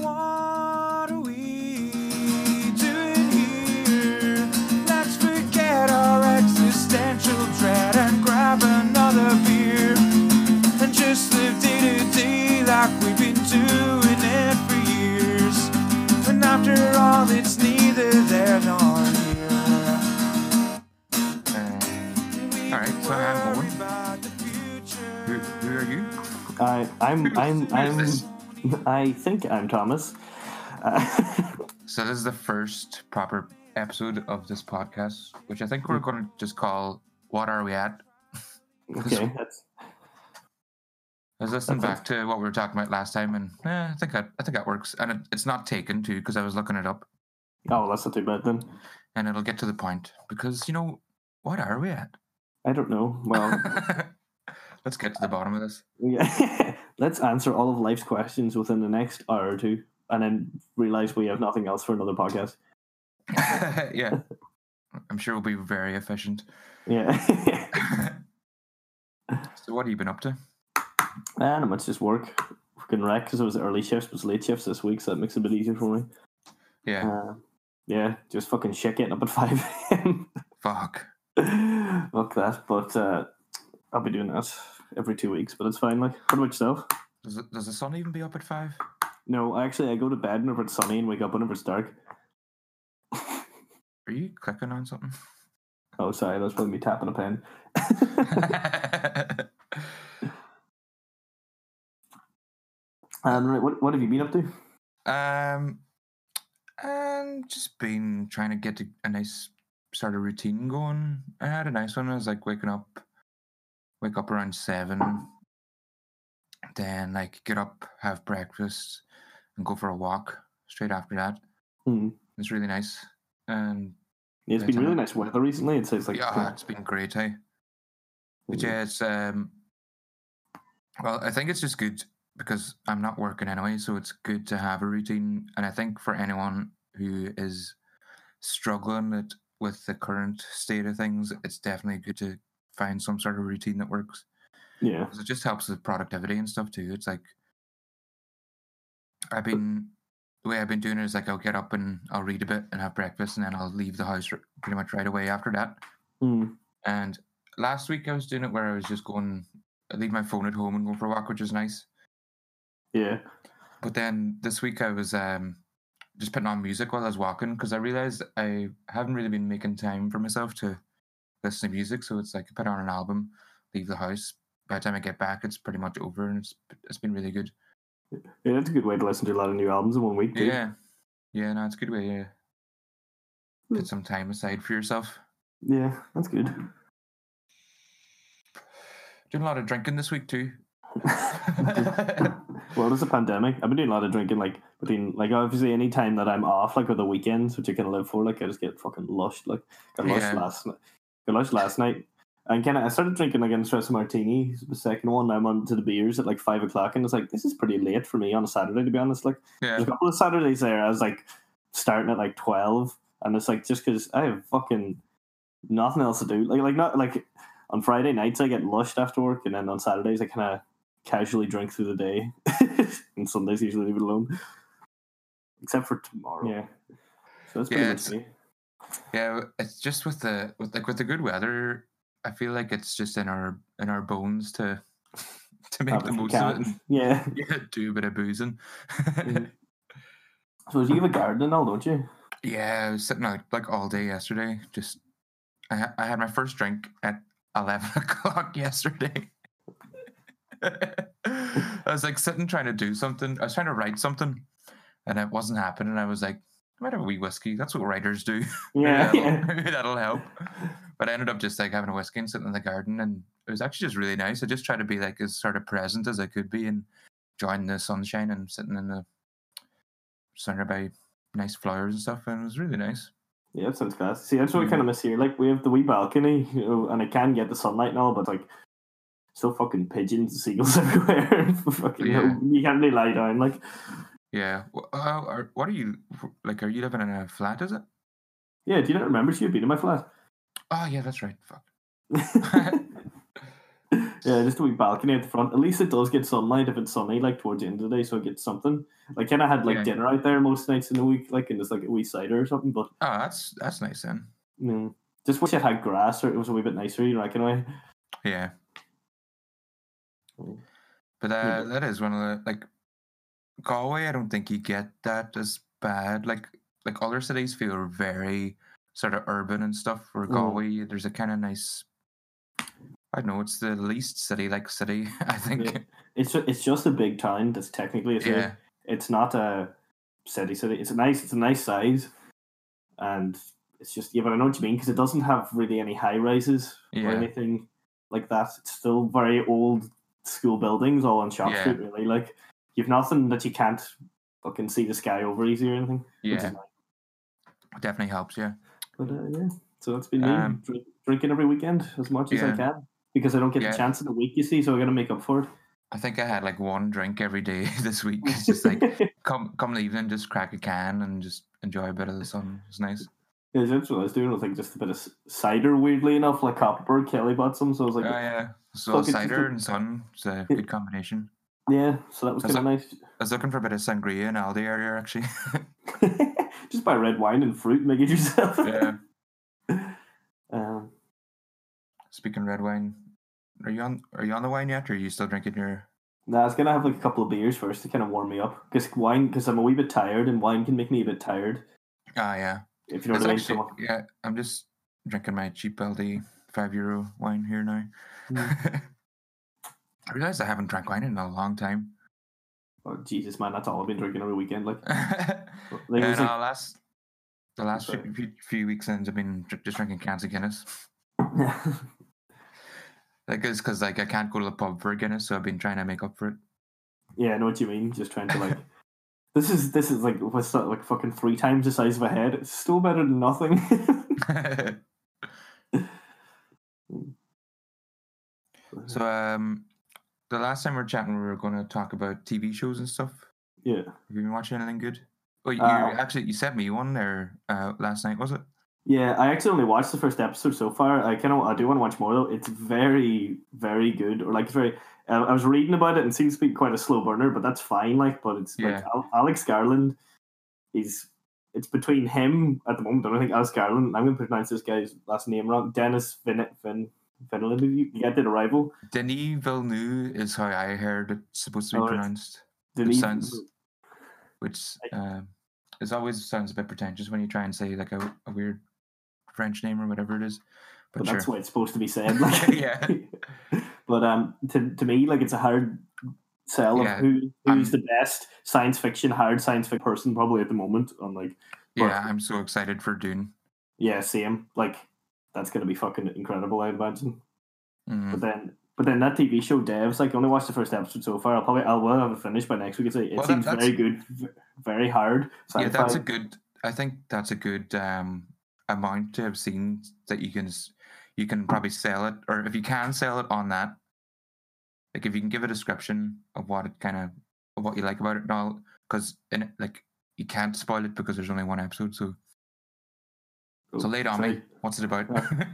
What are we doing here? Let's forget our existential dread and grab another beer and just live day to day like we've been doing it for years. And after all, it's neither there nor here. all right, so I'm Owen. Who, who are you? I, I'm, I'm, I'm, this? I think I'm Thomas. Uh, So this is the first proper episode of this podcast, which I think we're going to just call "What Are We At?" okay, that's I was listening back to what we were talking about last time, and eh, I think that I think that works, and it, it's not taken too because I was looking it up, oh, that's not too bad then. and it'll get to the point because you know what are we at? I don't know. Well, Let's get to the bottom of this. yeah. let's answer all of life's questions within the next hour or two, and then realize we have nothing else for another podcast. yeah, I'm sure we'll be very efficient. Yeah, so what have you been up to? and much just work. Fucking wreck because it was early shifts, but it's late shifts this week, so that makes it a bit easier for me. Yeah, Uh, yeah, just fucking shit getting up at five a.m. fuck. Fuck that, but uh, I'll be doing that every two weeks, but it's fine. Like, what about yourself? Does it, does the sun even be up at five? No, actually, I go to bed whenever it's sunny and wake up whenever it's dark. Are you clicking on something? Oh, sorry, that was probably me tapping a pen. and right, what what have you been up to? Um, and just been trying to get a nice sort of routine going. I had a nice one. I was like waking up, wake up around seven, then like get up, have breakfast, and go for a walk straight after that. Hmm. It's really nice, and Yeah, it's been really nice weather recently. It's, it's like yeah, it's been great. Hey, but Mhm. yeah, it's um. Well, I think it's just good because I'm not working anyway, so it's good to have a routine. And I think for anyone who is struggling it, with the current state of things, it's definitely good to find some sort of routine that works. yeah, it just helps with productivity and stuff too. It's like I've been the way I've been doing it is like I'll get up and I'll read a bit and have breakfast, and then I'll leave the house pretty much right away after that. Hmm. And last week I was doing it where I was just going, I leave my phone at home and go for a walk, which is nice. yeah, But then this week I was um, just putting on music while I was walking because I realized I haven't really been making time for myself to listen to music. So it's like I put on an album, leave the house. By the time I get back, it's pretty much over, and it's it's been really good. yeah. That's a good way to listen to a lot of new albums in one week. Too. Yeah, yeah, no, it's a good way to put some time aside for yourself. yeah, that's good. Doing a lot of drinking this week too. well, there's a pandemic. I've been doing a lot of drinking, like between like obviously any time that I'm off, like with the weekends, which I can live for. Like I just get fucking lushed. Like got lushed Yeah. last night. Lushed last night. And kind of, I started drinking like an espresso martini, the second one. I'm on to the beers at like five o'clock, and it's like this is pretty late for me on a Saturday, to be honest. Like yeah, there's a couple of Saturdays there, I was like starting at like twelve, and it's like just because I have fucking nothing else to do. Like like not like on Friday nights I get lushed after work, and then on Saturdays I kind of casually drink through the day, and Sundays usually leave it alone, except for tomorrow. Yeah, so that's pretty Yeah, much me. Yeah. It's just with the with like with the good weather. I feel like it's just in our in our bones to to make the most of it. and Yeah. Yeah, do a bit of boozing. Mhm. So you have a garden all, don't you? yeah, I was sitting out like all day yesterday. Just I, I had my first drink at eleven o'clock yesterday. I was like sitting trying to do something. I was trying to write something, and it wasn't happening. I was like, might have a wee whiskey. That's what writers do. Maybe Yeah. that'll- yeah. maybe that'll help. But I ended up just like having a whiskey and sitting in the garden, and it was actually just really nice. I just tried to be like as sort of present as I could be, and enjoying the sunshine and sitting in the surrounded by nice flowers and stuff, and it was really nice. Yeah, sounds class. See, that's what I Mm. kind of miss here. Like, we have the wee balcony, you know, and I can get the sunlight and all, but like, still fucking pigeons and seagulls everywhere. fucking, Yeah. you can't really lie down. Like, Yeah. How are, what are you like? Are you living in a flat? Is it? yeah, do you not remember she had been in my flat? Oh yeah, that's right. Fuck. Yeah, just a wee balcony at the front. At least it does get sunlight if it's sunny, like towards the end of the day, so it gets something. Like, kind of had like Yeah. dinner out there most nights in the week, like, and there's like a wee cider or something. But Oh, that's that's nice then. mm, just wish it had grass or it was a wee bit nicer, you reckon? Way. Yeah. Mm. But Yeah, uh, that is one of the like Galway. I don't think you get that as bad. Like like other cities feel very sort of urban and stuff. Where Mm. Galway, there's a kind of nice. I don't know. It's the least city like city. I think. Yeah. It's ju- it's just a big town that's technically a city. Yeah. It's not a city city. It's a nice it's a nice size, and it's just yeah. But I know what you mean because it doesn't have really any high rises or Yeah. anything like that. It's still very old school buildings all on Shop Yeah. Street. Really, like you've nothing that you can't fucking see the sky over easy or anything. Yeah. nice. Definitely helps. Yeah. But uh, yeah, so that's been me Um, drink, drinking every weekend as much as I can because I don't get Yeah. the chance in the week. You see, so I got to make up for it. I think I had like one drink every day this week. It's just like come come the evening, just crack a can and just enjoy a bit of the sun. It's nice. Yeah, that's what I was doing. Was like just a bit of cider, weirdly enough, like Kopparberg Kelly bought some. So I was Oh like, yeah. So Fuck, it's just cider a- and sun. It's a good combination. Yeah. So that was kind of nice. I was looking for a bit of sangria in Aldi earlier, actually. just buy red wine and fruit, and make it yourself. yeah. Um, Speaking of red wine, are you on? Are you on the wine yet, or are you still drinking your? nah, I was gonna have like a couple of beers first to kind of warm me up because wine, because I'm a wee bit tired, and wine can make me a bit tired. Ah, yeah. If you know It's what I mean. So, yeah, I'm just drinking my cheap Aldi five euro wine here now. Mm. I realized I haven't drank wine in a long time. oh, Jesus, man, that's all I've been drinking every weekend. Like, yeah, like, it no, like last the last few, few, few weeks ends I've been just drinking cans of Guinness. Like it's because like I can't go to the pub for Guinness, so I've been trying to make up for it. yeah, I know what you mean. Just trying to like. This is this is like what's that like fucking three times the size of a head. It's still better than nothing. so um, the last time we were chatting, we were going to talk about TV shows and stuff. yeah, Have you been watching anything good? Oh, you, Uh, actually you sent me one there uh, last night, was it? yeah. I actually only watched the first episode so far. I kind of I do want to watch more though. It's very very good. Or like it's very. Uh, I was reading about it and it seems to be quite a slow burner, but that's fine. Like, but it's like Yeah. Al- Alex Garland. Is it's between him at the moment. I don't think Alex Garland. I'm going to pronounce this guy's last name wrong. Dennis Vin Vin You get the arrival. Denis Villeneuve is how I heard it's supposed to be Oh, pronounced, Denis- sounds- which um, is always sounds a bit pretentious when you try and say like a, a weird French name or whatever it is. But, but sure. that's what it's supposed to be said. Like, Yeah. But um, to to me, like it's a hard sell Yeah, of who who's I'm- the best science fiction, hard science fiction person probably at the moment. On like, yeah, I'm so excited for Dune. yeah, same. Like that's gonna be fucking incredible, I imagine. Mm. But then, but then that TV show Devs, like I only watched the first episode so far. I'll probably I'll will have it finished by next week. It's, it Well, seems that's- very good, very hard. yeah, that's a good. I think that's a good um, amount to have seen that you can you can probably sell it, or if you can sell it on that, like if you can give a description of what it kind of of what you like about it and all, because in like you can't spoil it because there's only one episode. So so it on sorry. me. What's it about?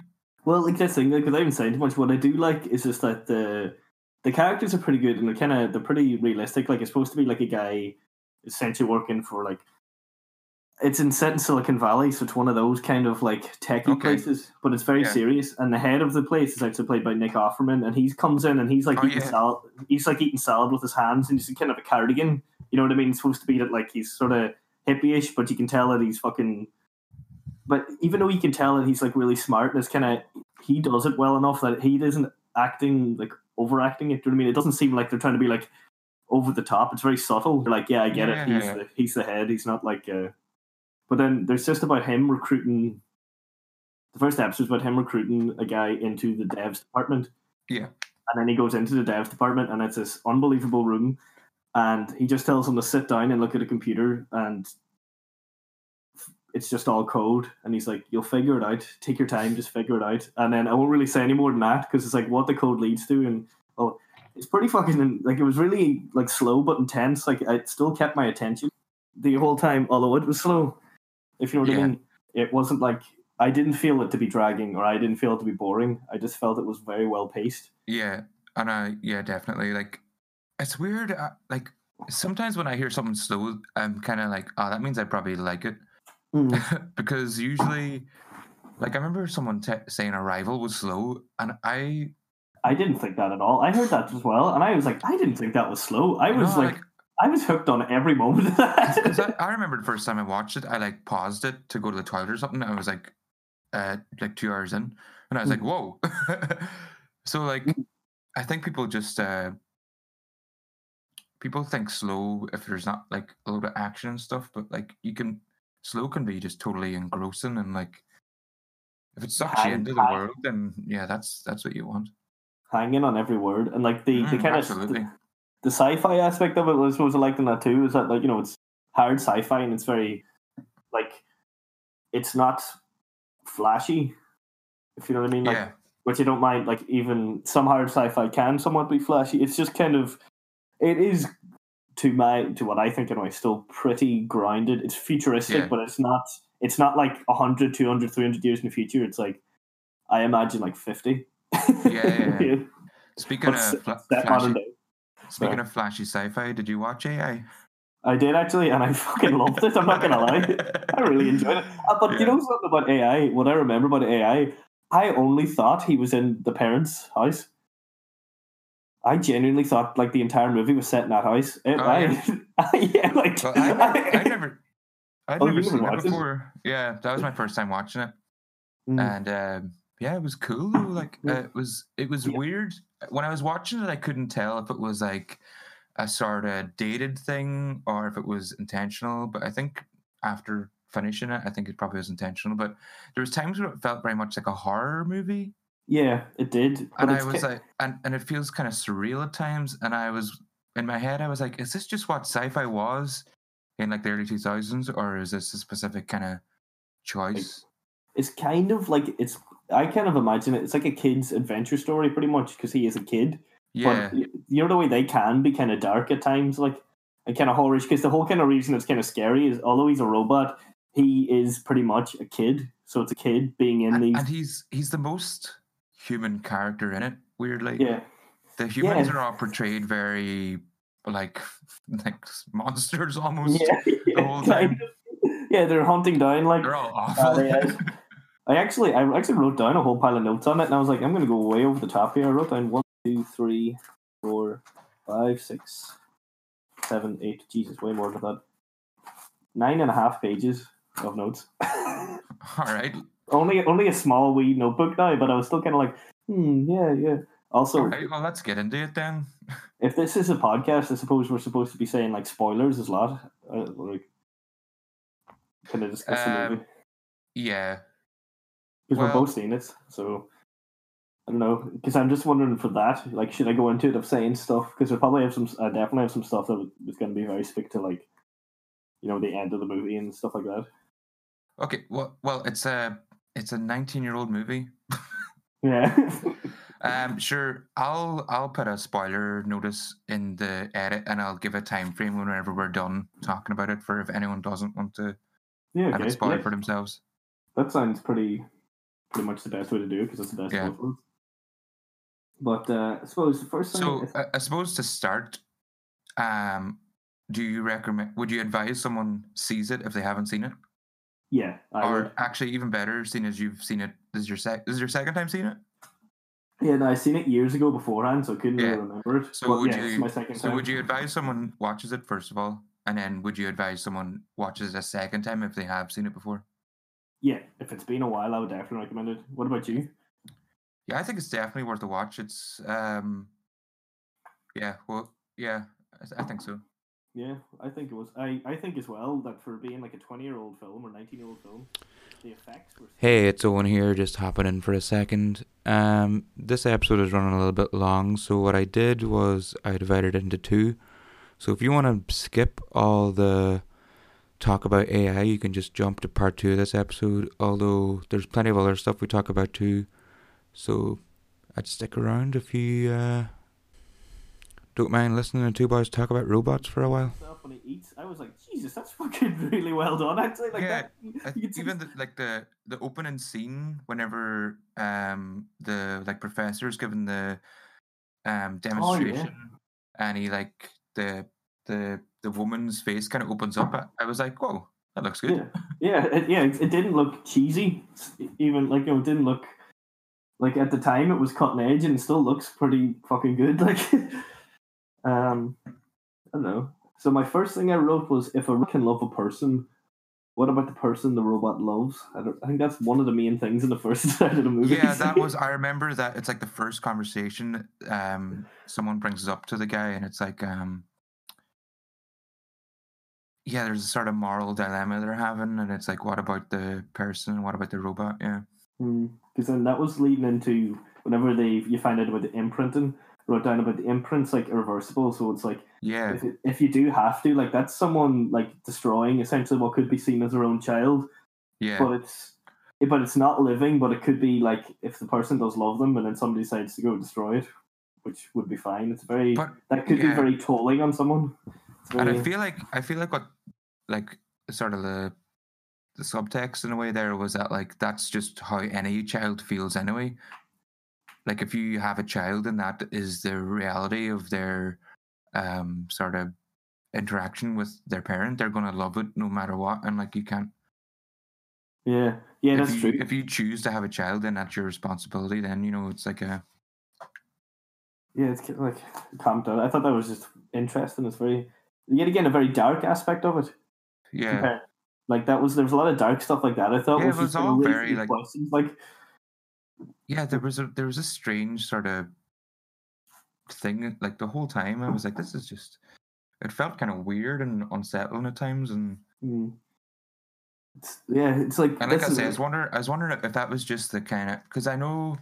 Well, like this thing, because I haven't saying too much. What I do like is just that the the characters are pretty good and they're kind of they're pretty realistic. Like it's supposed to be like a guy essentially working for like it's in set in Silicon Valley, so it's one of those kind of like techie Okay. places, but it's very Yeah. serious. And the head of the place is actually played by Nick Offerman, and he comes in and he's like Oh, eating yeah. salad. He's like eating salad with his hands, and he's kind of a cardigan. You know what I mean? It's supposed to be that like he's sort of hippie-ish, but you can tell that he's fucking. But even though you can tell that he's like really smart, and it's kind of he does it well enough that he isn't acting like overacting it. Do you know what I mean? It doesn't seem like they're trying to be like over the top. It's very subtle. They're like, yeah, I get Yeah, it. He's yeah. the he's the head. He's not like. Uh... But then there's just about him recruiting. The first episode's about him recruiting a guy into the devs department. Yeah. And then he goes into the devs department, and it's this unbelievable room, and he just tells him to sit down and look at a computer, and it's just all code. And he's like, "You'll figure it out. Take your time, just figure it out." And then I won't really say any more than that because it's like what the code leads to, and oh, it's pretty fucking like it was really like slow but intense. Like it still kept my attention the whole time, although it was slow. If you know what Yeah. I mean, it wasn't like I didn't feel it to be dragging, or I didn't feel it to be boring. I just felt it was very well paced. Yeah, and I yeah definitely like it's weird. uh, Like sometimes when I hear something slow, I'm kind of like, oh, that means I probably like it because usually, like I remember someone te- saying Arrival was slow, and I I didn't think that at all. I heard that as well, and I was like, I didn't think that was slow. I was No, like, I was hooked on every moment of that. I, I remember the first time I watched it, I like paused it to go to the toilet or something. I was like, uh, like two hours in, and I was like, whoa. so like, I think people just uh, people think slow if there's not like a lot of action and stuff, but like you can slow can be just totally engrossing and like if it sucks you into the hang- world, then yeah, that's that's what you want. Hanging on every word, and like the, the Mm, kind absolutely. of the sci-fi aspect of it, I suppose I liked in that too. Is that like you know it's hard sci-fi and it's very like it's not flashy, if you know what I mean. Like, yeah, which I don't mind. Like even some hard sci-fi can somewhat be flashy. It's just kind of it is to my to what I think anyway still pretty grounded. It's futuristic, Yeah. but it's not it's not like 100, 200, 300 years in the future. It's like I imagine like 50. yeah, yeah. speaking But of fla- flashy, speaking of flashy sci-fi, did you watch AI? I did actually, and I fucking loved it. I'm not gonna lie. I really enjoyed it. Uh, but you know something about AI? What I remember about AI, I only thought he was in the parents' house. I genuinely thought like the entire movie was set in that house. It- Oh, I, yeah, like Well, I, never, I never, I'd Oh, never seen it watched it? before. Yeah, that was my first time watching it, Mm. and um, yeah, it was cool. Like uh, it was, it was Yeah. weird when I was watching it. I couldn't tell if it was like a sort of dated thing or if it was intentional. But I think after finishing it, I think it probably was intentional. But there was times where it felt very much like a horror movie, yeah, it did. And I was ki- like, and and it feels kind of surreal at times. And I was in my head, I was like, is this just what sci-fi was in like the early two thousands, or is this a specific kind of choice? it's kind of like it's. I kind of imagine it. It's like a kid's adventure story, pretty much, because he is a kid. yeah, But you know the way they can be kind of dark at times, like and kind of horrorish. Because the whole kind of reason it's kind of scary is although he's a robot, he is pretty much a kid. So it's a kid being in and, these. and he's he's the most human character in it. Weirdly, yeah, the humans Yeah. are all portrayed very like like monsters almost. yeah, yeah, of. yeah. They're hunting down like. They're all uh, awful. yeah. I actually, I actually wrote down a whole pile of notes on it, and I was like, I'm going to go way over the top here. I wrote down one, two, three, four, five, six, seven, eight. Jesus, way more than that. Nine and a half pages of notes. all right. Only only a small wee notebook now, but I was still kind of like, hmm, yeah, yeah. Also. Well, let's get into it then. if this is a podcast, I suppose we're supposed to be saying like spoilers a lot. Uh, like, can I discuss the Um, movie? Yeah. Because well- we're both seeing it, so I don't know. Because I'm just wondering for that, like, should I go into it of saying stuff? Because I probably have some. I definitely have some stuff that was going to be very specific to like, you know, the end of the movie and stuff like that. Okay. Well, well, it's a it's a 19 year old movie. Yeah. Um, sure. I'll I'll put a spoiler notice in the edit, and I'll give a time frame whenever we're done talking about it for if anyone doesn't want to yeah. have it spoiled yeah. for themselves. That sounds pretty, pretty much the best way to do it because it's the best. Yeah. of both worlds. But uh, I suppose the first thing. So is- I, I suppose to start, um, do you recommend? Would you advise someone sees it if they haven't seen it, yeah, I or would. actually even better, seeing as you've seen it? This is your sec. This is your second time seeing it. Yeah, no, I seen it years ago beforehand, so I couldn't Yeah. really remember it. So but would yeah, you? my second So time. would you advise someone watches it first of all, and then would you advise someone watches it a second time if they have seen it before? Yeah, if it's been a while, I would definitely recommend it. What about you? Yeah, I think it's definitely worth a watch. It's um, yeah, well, yeah, I, I think so. Yeah, I think it was. I, I think as well that for being like a twenty year old film or nineteen year old film, the effects were. Hey, it's Owen here, just hopping in for a second. Um, this episode is running a little bit long, so what I did was I divided it into two. So if you want to skip all the talk about AI, you can just jump to part two of this episode. Although there's plenty of other stuff we talk about too, so I'd stick around if you uh, don't mind listening to two boys talk about robots for a while. When he eats. I was like, Jesus, that's fucking really well done. I'd say like Yeah, that. I You th- could even the, like the the opening scene whenever um the like professor's given the um demonstration and he like the the the woman's face kind of opens up I- i was like whoa that looks good Yeah, yeah, it, yeah. It, it didn't look cheesy. Even like you know, it didn't look like at the time it was cutting edge, and it still looks pretty fucking good. Like, um, I don't know. So my first thing I wrote was, if a robot can love a person, what about the person the robot loves? I, don't, I think that's one of the main things in the first side of the movie. yeah that was i remember that it's like the first conversation um someone brings it up to the guy and it's like um yeah there's a sort of moral dilemma they're having and it's like what about the person what about the robot yeah Because then that was leading into whenever they you find out about the imprinting, wrote down about the imprints like irreversible. So it's like yeah if, it- if you do have to, like that's someone like destroying essentially what could be seen as their own child, yeah but it's but it's not living. But it could be like if the person does love them, and then somebody decides to go destroy it, which would be fine. It's very But, that could be very tolling on someone. It's and i feel like i feel like what like sort of the the subtext in a way there was that like that's just how any child feels anyway like if you have a child and that is the reality of their um sort of interaction with their parent they're going to love it no matter what and like you can't yeah, yeah, if that's you, true. if you choose to have a child then that's your responsibility then you know it's like a Yeah, it's like calm down. I thought that was just interesting. It's very yet again a very dark aspect of it. yeah compared- Like that was there was a lot of dark stuff like that. I thought Yeah, was it was all very, like- like yeah there was a there was a strange sort of thing like the whole time i was like this is just it felt kind of weird and unsettling at times and mm. it's, yeah, it's like and like i say i was wondering i was wondering if that was just the kind of because i know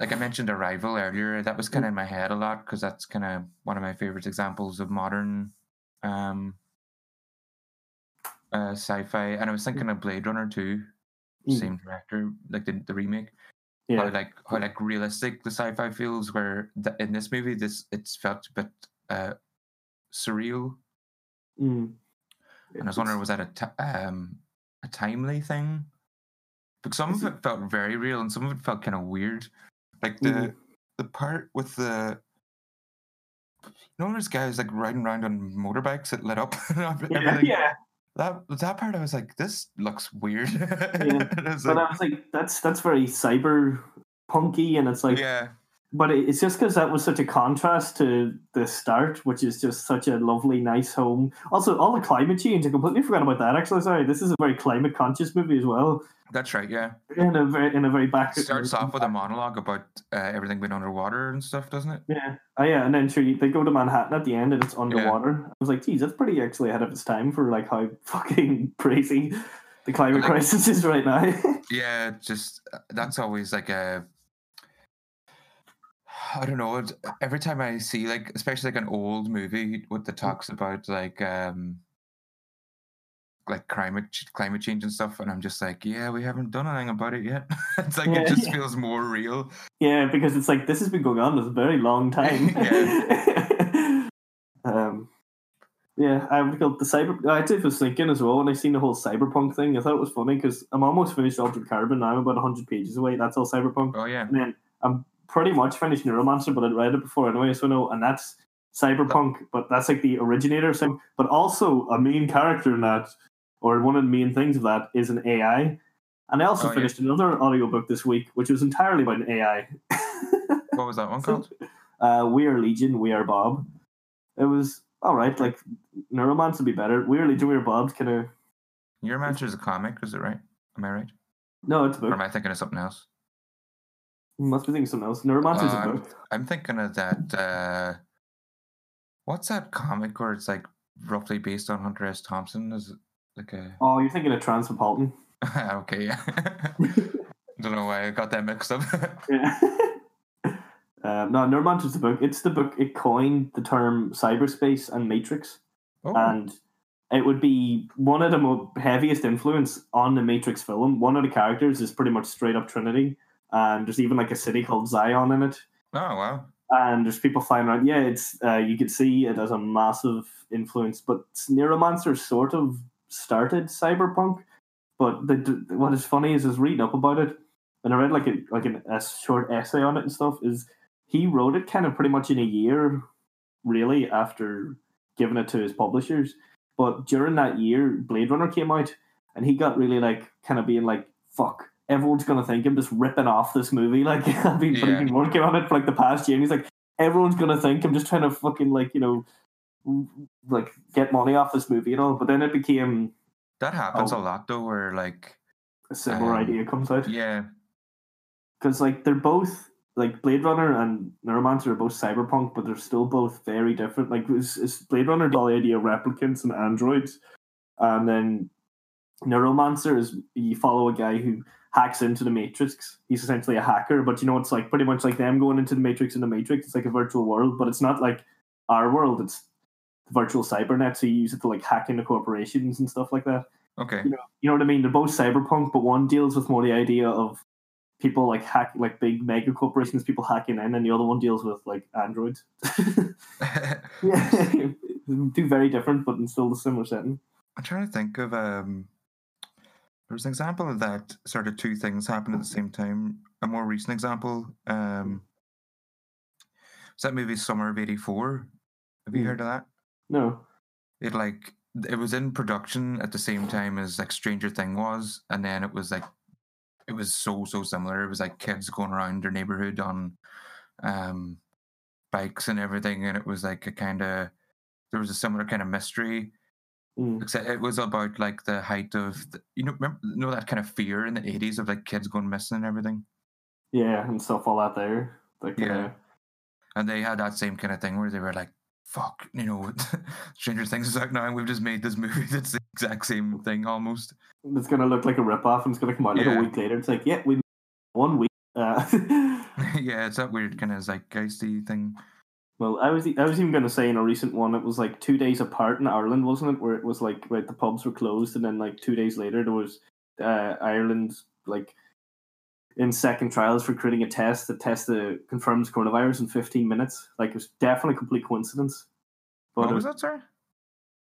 like i mentioned arrival earlier that was kind of in my head a lot because that's kind of one of my favorite examples of modern um uh sci-fi and i was thinking of blade runner 2 Mm. same director like the, the remake yeah, how like how like realistic the sci-fi feels where th- in this movie this it's felt a bit uh surreal mm. and i was wondering was that a um a timely thing Because some of it- felt very real and some of it felt kind of weird like the Mhm. the part with the you know those guys like riding around on motorbikes that lit up and yeah, everything yeah. That that part i was like this looks weird. Yeah, But like, I was like, that's that's very cyber punky, and it's like, yeah but it's just because that was such a contrast to the start, which is just such a lovely, nice home. Also, all the climate change, I completely forgot about that. Actually, sorry, this is a very climate conscious movie as well. that's right yeah In a very in a very back. It starts off with a monologue about uh, everything being underwater and stuff, doesn't it? Yeah. Oh yeah, and then sure they go to Manhattan at the end and it's underwater. I was like, geez, that's pretty actually ahead of its time for like how fucking crazy the climate Like- crisis is right now. Yeah, just uh, that's always like a. I don't know. Every time I see like, especially like an old movie with the talks about like um like climate climate change and stuff, and I'm just like, yeah, we haven't done anything about it yet. it's like Yeah, it just yeah. feels more real. yeah, because it's like this has been going on this very long time. um yeah, I would call the cyber. I actually was thinking as well when I seen the whole cyberpunk thing. I thought it was funny because I'm almost finished Altered Carbon now. I'm about 100 pages away. That's all cyberpunk. Oh yeah, And then I'm pretty much finished Neuromancer, but I'd read it before anyway, so no, and that's Cyberpunk, but that's like the originator. So, but also a main character in that, or one of the main things of that, is an AI. And I also Oh, yeah. finished another audiobook this week, which was entirely about an AI. what was that one called? uh, we are Legion, we are Bob. It was all right. Like Neuromancer would be better. We are Legion, we are Bob's kind of Neuromancer is a comic, is it right? Am I right? no, it's a book. Or am I thinking of something else? Must be thinking something else. Neuromancer's Uh, a I'm, book. I'm thinking of that. Uh, what's that comic where it's like roughly based on Hunter S. Thompson? Is it like a Oh, you're thinking of Transmetropolitan. okay? Yeah. I don't know why I got that mixed up. Yeah. um, no, Neuromancer's the book. It's the book. It coined the term cyberspace and matrix, oh, and it would be one of the most heaviest influence on the Matrix film. One of the characters is pretty much straight up Trinity, and there's even like a city called Zion in it. oh wow! and there's people flying around. Yeah, it's uh, you could see it as a massive influence, but Neuromancer sort of started cyberpunk. But the, what is funny is, is reading up about it, and I read like a like an, a short essay on it and stuff. Is he wrote it kind of pretty much in a year, really, after giving it to his publishers. But during that year, Blade Runner came out, and he got really like kind of being like, "Fuck, everyone's gonna think I'm just ripping off this movie." Like I've been, Yeah. working on it for like the past year. And he's like, "Everyone's gonna think I'm just trying to fucking like you know, like get money off this movie and all." But then it became That happens Oh. a lot though, where like, a similar Um, idea comes out yeah, because like they're both like Blade Runner and Neuromancer are both cyberpunk, but they're still both very different. Like is, is Blade Runner the idea of replicants and androids, and then Neuromancer is you follow a guy who hacks into the Matrix. He's essentially a hacker, but you know it's like pretty much like them going into the Matrix in the Matrix. It's like a virtual world, but it's not like our world. It's the virtual cybernet, so you use it to like hack into corporations and stuff like that okay, you know, you know what I mean? They're both cyberpunk, but one deals with more the idea of people like hack, like big mega corporations, people hacking in, and the other one deals with like androids. yeah, two very different, but in still the similar setting. I'm trying to think of um. There was an example of that sort of two things happened at the same time. A more recent example, um, was that movie Summer of '84. Have you Hmm. heard of that? No, It like it was in production at the same time as like Stranger Thing was, and then it was like it was so so similar. It was like kids going around their neighborhood on um bikes and everything, and it was like a kind of there was a similar kind of mystery. Mm. Except it was about like the height of the, you know remember you know that kind of fear in the eighties of like kids going missing and everything. yeah, and stuff all that there. Like, Yeah. yeah, And they had that same kind of thing where they were like, "Fuck, you know, Stranger Things is out now, and we've just made this movie that's the exact same thing almost." it's gonna look like a rip off, and it's gonna come out like Yeah. a week later. It's like, yeah, we one week. Uh, yeah, it's that weird kind of zeitgeisty thing. Well, I was I was even going to say in a recent one, it was like two days apart in Ireland, wasn't it? Where it was like right, the pubs were closed, and then like two days later, there was uh, Ireland like in second trials for creating a test that test the confirms coronavirus in fifteen minutes. Like it was definitely a complete coincidence. But What was that, sir?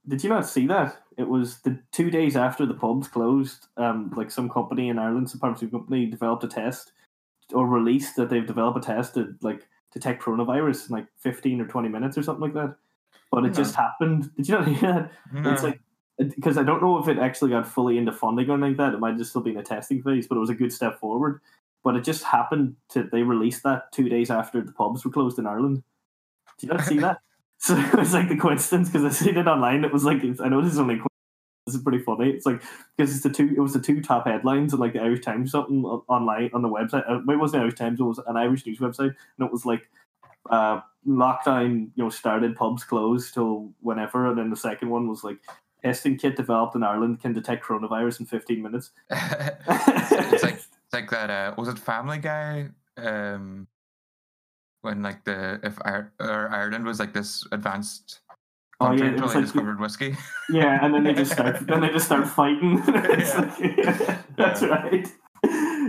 did you not see that? It was the two days after the pubs closed. Um, like some company in Ireland, some pharmaceutical company developed a test or released that they've developed a test to like detect coronavirus in like fifteen or twenty minutes or something like that. But it Yeah. just happened. Did you not hear that? Hmm. It's like because I don't know if it actually got fully into funding or anything like that. It might just still been a testing phase, but it was a good step forward. But it just happened to they released that two days after the pubs were closed in Ireland. Did you not see that? So it was like the coincidence because I seen it online. It was like I know this is only this is pretty funny. It's like because it's the two it was the two top headlines of like the Irish Times something online on the website. Uh, It wasn't Irish Times. It was an Irish news website, and it was like uh, lockdown. You know, started pubs closed till whenever, and then the second one was like testing kit developed in Ireland can detect coronavirus in 15 minutes. it's like it's like that. Uh, was it Family Guy? Um, when like the if or Ireland was like this advanced Oh, yeah, like- discovered whiskey. Yeah, and then they just start. then they just start fighting. Yeah. like- that's Yeah. right.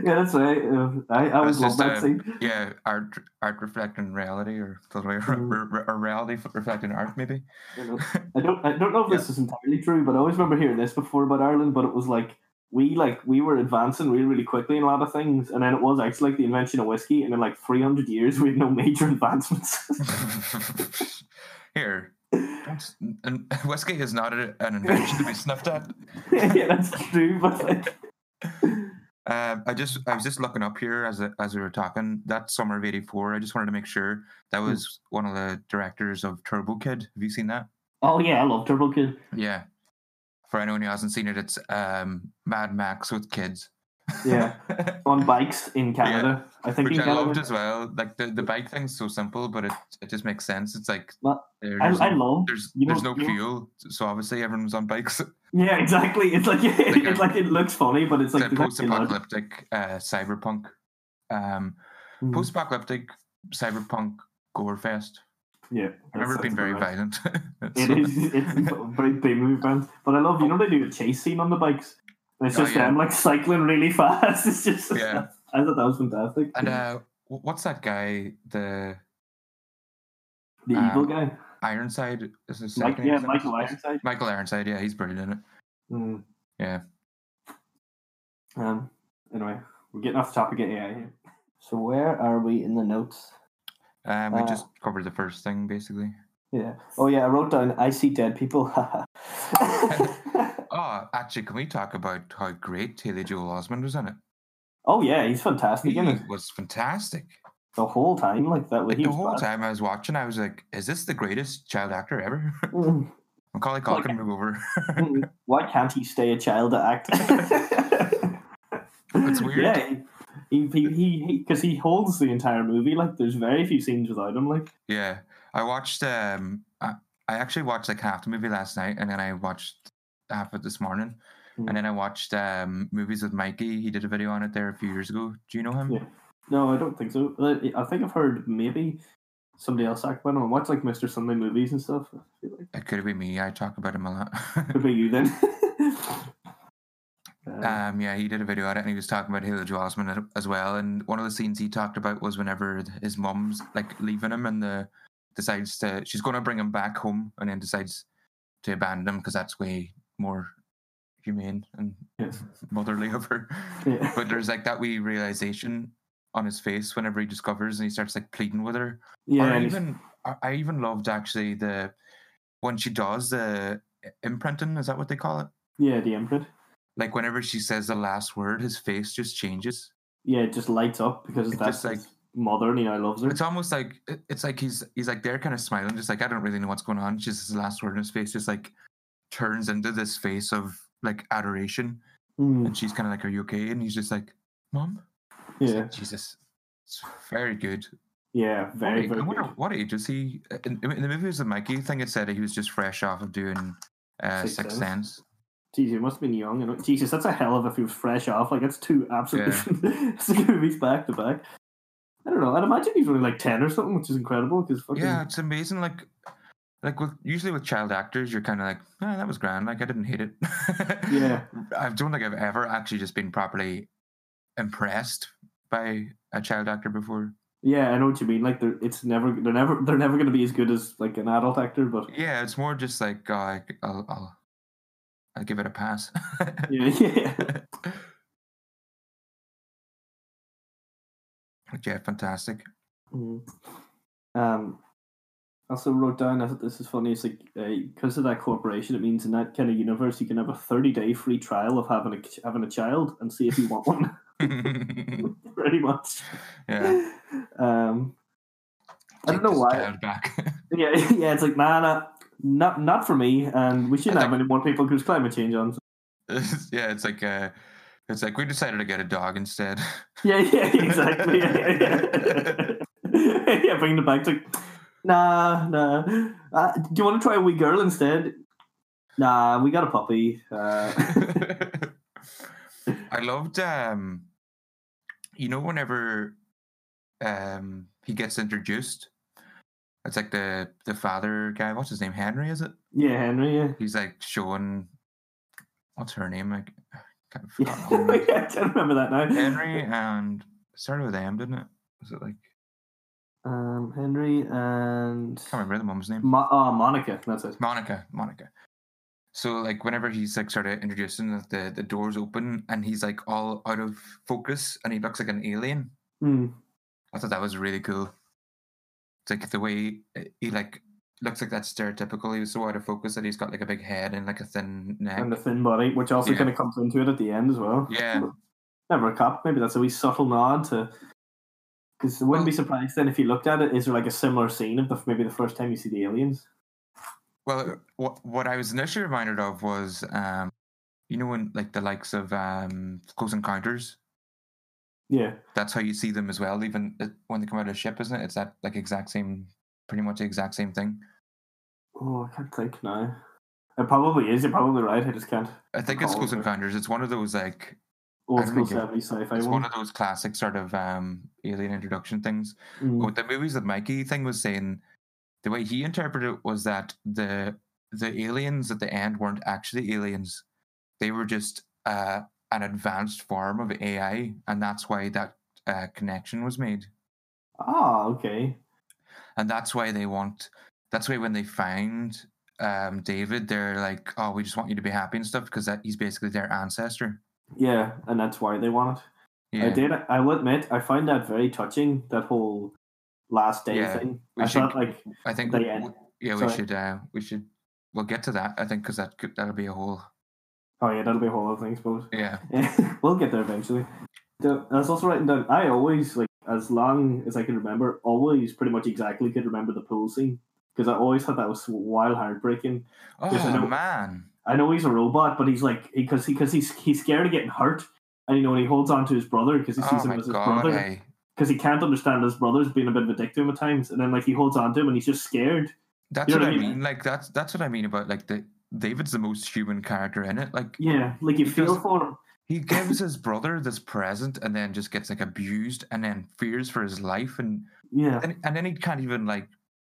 Yeah, that's right. Uh, I, I That's love just that a- scene. yeah, art art reflecting reality, or the way, or, reality reflecting art, maybe. You know, I don't. I don't know if this is entirely true, but I always remember hearing this before about Ireland. But it was like we like we were advancing really really quickly in a lot of things, and then it was actually like the invention of whiskey, and in like three hundred years we had no major advancements. Here, don't- and whiskey is not a, an invention to be sniffed at. yeah, that's true. But like, Um, I just I was just looking up here as a, as we were talking. That summer of '84. I just wanted to make sure that Hmm. was one of the directors of Turbo Kid. Have you seen that? oh yeah, I love Turbo Kid. Yeah. For anyone who hasn't seen it, it's um, Mad Max with kids. Yeah, on bikes in Canada. I think Which I Canada. loved as well. Like the, the bike thing's so simple, but it it just makes sense. It's like Well, I, there's, I no, love. there's, you there's know- no you know- fuel, so obviously everyone's on bikes. Yeah, exactly. It's like a- it's like it looks funny, but it's like a post-apocalyptic uh, cyberpunk, um, Mm. post-apocalyptic cyberpunk gore fest. Yeah, I remember being very right. violent. It is. It's a very band. But I love, you know, they do a chase scene on the bikes. It's Oh, just yeah. them like cycling really fast. It's just. Yeah. I thought that was fantastic. And uh, what's that guy? The The Um, evil guy. Ironside is his Mike, second yeah, Michael what it is? Ironside. Michael Ironside, yeah, he's brilliant in it. Mm. Yeah. Um. Anyway, we're getting off the topic of AI here. So where are we in the notes? Um, we Uh, just covered the first thing basically. Yeah. Oh yeah, I wrote down. I see dead people. Oh, actually, can we talk about how great Haley Joel Osment was in it? oh yeah, he's fantastic. He was fantastic. the whole time like that. Like the whole bad. time I was watching, I was like, "Is this the greatest child actor ever?" Mm. Macaulay Culkin, move over. Mm. Why can't he stay a child actor? It's weird. Yeah, he he he because he, holds the entire movie. Like, there's very few scenes without him. Like, Yeah, I watched. Um, I, I actually watched like half the movie last night, and then I watched half of it this morning, Mm. and then I watched um movies with Mikey. He did a video on it there a few years ago. Do you know him? Yeah. no, I don't think so. I think I've heard maybe somebody else about him. I watch like Mr. Sunday movies and stuff. Like It could be me. I talk about him a lot. could be you then. Um, Um, yeah, he did a video on it, and he was talking about Haley Joel Osment as well. And one of the scenes he talked about was whenever his mom's like leaving him, and the decides to she's going to bring him back home, and then decides to abandon him because that's way more humane and motherly of her. yeah. But there's like that wee realization on his face whenever he discovers, and he starts like pleading with her. yeah, or even I I even loved actually the when she does the imprinting. Is that what they call it? yeah, the imprint. Like whenever she says the last word, his face just changes. Yeah, it just lights up because It that's just, like- his mother, and he now loves her. It's almost like it's like he's he's like there, kind of smiling, just like I don't really know what's going on. Just his last word in his face just like turns into this face of like adoration, Mm, and she's kind of like, "Are you okay?" And he's just like, "Mom." Yeah, like, Jesus, it's very good. yeah, very, age- very I wonder good. what age is he? In, in the movie was of Mikey, I think it said he was just fresh off of doing uh, Sixth Sixth Sense. Sense. Jesus, he must have been young. You? Jesus, that's a hell of if he was fresh off. Like, that's two absolute Yeah. it's movies back to back. I don't know. I'd imagine he's only like 10 or something, which is incredible because fucking. Yeah, it's amazing. Like, like with usually with child actors, you're kind of like, oh, that was grand. Like I didn't hate it. Yeah. I don't think I've ever actually just been properly impressed by a child actor before. Yeah, I know what you mean. Like, they're, it's never, they're never, they're never going to be as good as like an adult actor, but Yeah, it's more just like, oh, I, I'll, I'll, I'll give it a pass. yeah, yeah. yeah, fantastic. Mhm. Um, also wrote down. I thought this is funny. It's like because of that corporation, it means in that kind of universe, you can have a thirty day free trial of having a having a child and see if you want one. Pretty much. yeah. Um, I don't know why. back. Yeah, yeah. It's like nah, nah, not not for me. And we shouldn't have any more people because climate change on. yeah, it's like uh, it's like we decided to get a dog instead. Yeah, yeah, exactly. yeah, yeah. yeah, bring it back to nah, nah. Uh, do you want to try a wee girl instead? Nah, we got a puppy. Uh, I loved um you know whenever um he gets introduced it's like the the father guy what's his name Henry is it yeah, Henry. Yeah. he's like showing what's her name of Yeah, forgot her name. I can't remember that now. Henry and started with M didn't it was it like Um, Henry and can't remember the mum's name Mo- oh, Monica. That's it. Monica Monica so like whenever he's like started introducing the, the the doors open and he's like all out of focus and he looks like an alien Hmm. I thought that was really cool. It's like the way he like looks like that's stereotypical. He was so out of focus that he's got like a big head and like a thin neck. And a thin body, which also Yeah. kind of comes into it at the end as well. Yeah. Never a cop. Maybe that's a wee subtle nod to. Because I wouldn't be surprised then if you looked at it. Is there like a similar scene of the maybe the first time you see the aliens? Well, what what I was initially reminded of was, um, you know, when like the likes of um, Close Encounters. Yeah. That's how you see them as well. Even uh, when they come out of a ship, isn't it? It's that like exact same, pretty much the exact same thing. Oh, I can't think now. It probably is. You're probably right. I just can't. I think it's Close. Encounters. It's one of those like Old school it- sci-fi it's one. one of those classic sort of um, alien introduction things. Mm. what the movies that Mikey thing was saying, the way he interpreted it was that the the aliens at the end weren't actually aliens; they were just uh, an advanced form of AI, and that's why that uh, connection was made. Ah, okay. And that's why they want. That's why when they find um, David, they're like, "Oh, we just want you to be happy and stuff," because that he's basically their ancestor. Yeah, and that's why they want it. I did. I will admit, I find that very touching. That whole last day Yeah, thing. I should- felt like I think. the we- end. yeah, we should. Uh, we should. We'll get to that. I think because that could, that'll be a whole. oh yeah, that'll be a whole other thing, I suppose. Yeah, we'll get there eventually. I was also writing down. I always like as long as I can remember, always pretty much exactly could remember the pool scene because I always thought that was wild heartbreaking. Oh I know. man. I know he's a robot, but he's like because he because he's he's scared of getting hurt, and you know when he holds on to his brother because he sees Oh him as his god. brother Hey. because he can't understand his brother's being a bit of a dick to him at times, and then like he holds on to him and he's just scared. That's You know what I what I mean? mean. Like that's that's what I mean about like the David's the most human character in it. Like Yeah, like you feel for him. He gives his brother this present and then just gets like abused and then fears for his life and Yeah, and, and then he can't even like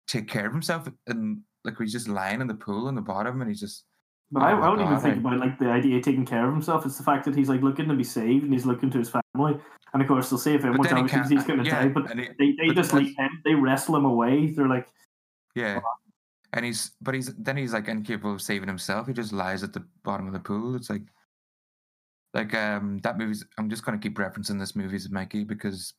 take care of himself and like he's just lying in the pool in the bottom and he's just but oh I, Oh my I wouldn't even think I- about like the idea of taking care of himself. It's the fact that he's like looking to be saved and he's looking to his family, and of course they'll save him, which then he obviously he's going to yeah, die. But he- they, they but just leave him. They wrestle him away. They're like, yeah and he's but he's then he's like incapable of saving himself he just lies at the bottom of the pool it's like like um that movie's i'm just going to keep referencing this movie as mikey because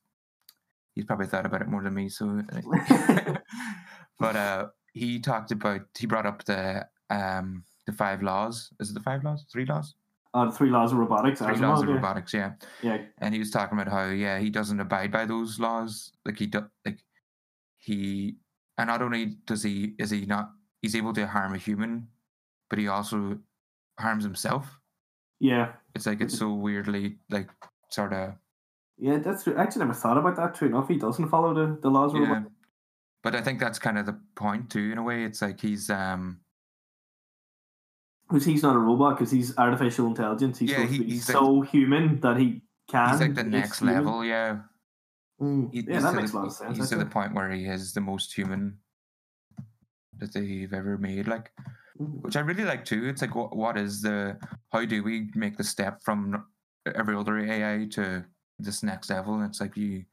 he's probably thought about it more than me so but uh he talked about he brought up the um the five laws. Is it the five laws? Three laws? Oh, the three laws of robotics. three laws of yeah. robotics yeah. Yeah, and he was talking about how yeah he doesn't abide by those laws. Like he do, like he and not only does he is he not he's able to harm a human but he also harms himself yeah, it's like it's so weirdly like sort of yeah. That's true. I actually never thought about that. True enough, he doesn't follow the, the laws of yeah but i think that's kind of the point too in a way it's like he's um Because he's not a robot, because he's artificial intelligence. He's Yeah, he- he's like- so human that he can. he's like the next human. level yeah Mm, He- yeah, that makes a the, lot of sense. he's to the point where he is the most human that they've ever made like. Which I really like too. It's like, what, what is the, how do we make the step from every other AI to this next level? And it's like you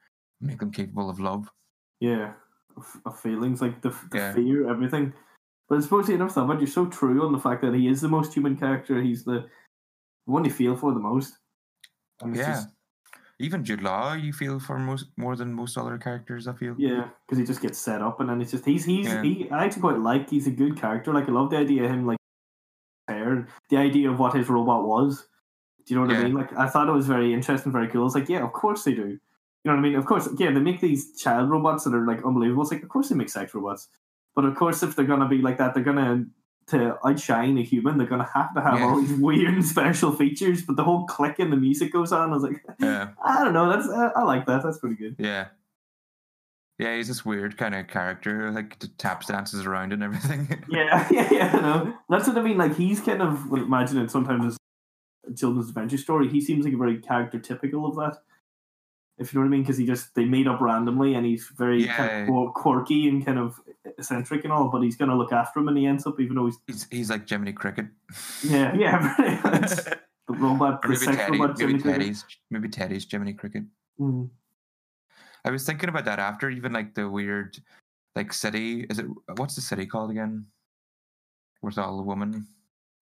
make them capable of love. Yeah, of, feelings like the, the Yeah. fear, everything. But I suppose you never thought about. it, You're so true on the fact that he is the most human character. He's the one you feel for the most. And it's yeah. just- Even Jude Law, you feel for most more than most other characters. I feel. yeah, because he just gets set up, and then it's just he's he's Yeah. he. I actually quite like. He's a good character. Like I love the idea of him like hair, the idea of what his robot was. Do you know what I mean? Like I thought it was very interesting, very cool. It's like yeah, of course they do. You know what I mean? Of course, yeah, they make these child robots that are like unbelievable. It's like of course they make sex robots, but of course if they're gonna be like that, they're gonna to outshine a human. They're gonna have to have Yeah. all these weird and special features. But the whole click and the music goes on. I was like, Yeah. I don't know. That's I, I like that. That's pretty good. Yeah. Yeah, he's this weird kind of character, like taps dances around and everything. Yeah, yeah, yeah. No, that's what I mean. Like he's kind of well, imagine it sometimes as a children's adventure story. He seems like a very character typical of that. If you know what I mean, because he just they made up randomly, and he's very kind of quirky and kind of eccentric and all. But he's gonna look after him, and he ends up even though he's he's he's like Jiminy Cricket. yeah, yeah, the robot, the maybe Teddy, robot. maybe Cricket. Teddy's maybe Teddy's Jiminy Cricket. Mm. I was thinking about that after even like the weird like city. Is it what's the city called again? Where's all a woman.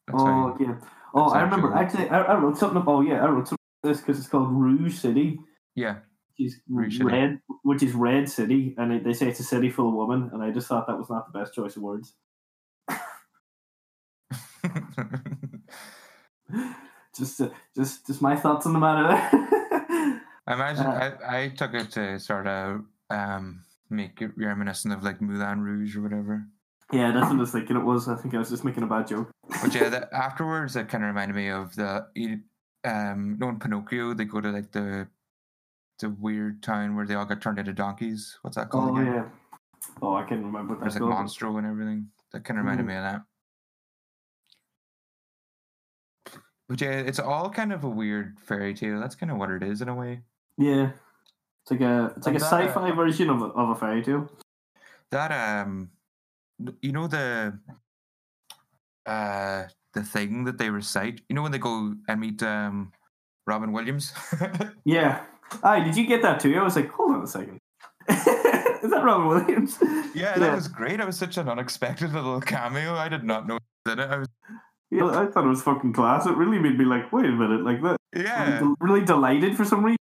That's Oh yeah. Oh, I remember. Actually, I, I wrote something. Oh yeah, I wrote something about this because it's called Rouge City. Yeah. which is red, which is Red City, and they say it's a city full of women, and I just thought that was not the best choice of words. Just, uh, just, just my thoughts on the matter. I imagine Uh, I, I took it to sort of um make it reminiscent of like Moulin Rouge or whatever. yeah, that's what I was thinking. It was. I think I was just making a bad joke. But yeah, afterwards it kind of reminded me of the you- um no in Pinocchio they go to like the the weird town where they all got turned into donkeys. What's that called Oh again? yeah. Oh, I can't remember what There's like. Monstro and everything. That kind of reminded Mhm. me of that. But yeah, it's all kind of a weird fairy tale. That's kind of what it is in a way. Yeah, it's like a, it's like a that, uh, sci-fi version of a, of a fairy tale. That um, you know the uh the thing that they recite. You know when they go and meet um Robin Williams. Yeah. Aye, did you get that too? I was like, hold on a second. Is that Robin Williams? Yeah, that was great. It was such an unexpected little cameo. I did not know in it. I was, Yeah, I thought it was fucking class. It really made me like, wait a minute, like that. yeah, I'm really delighted for some reason.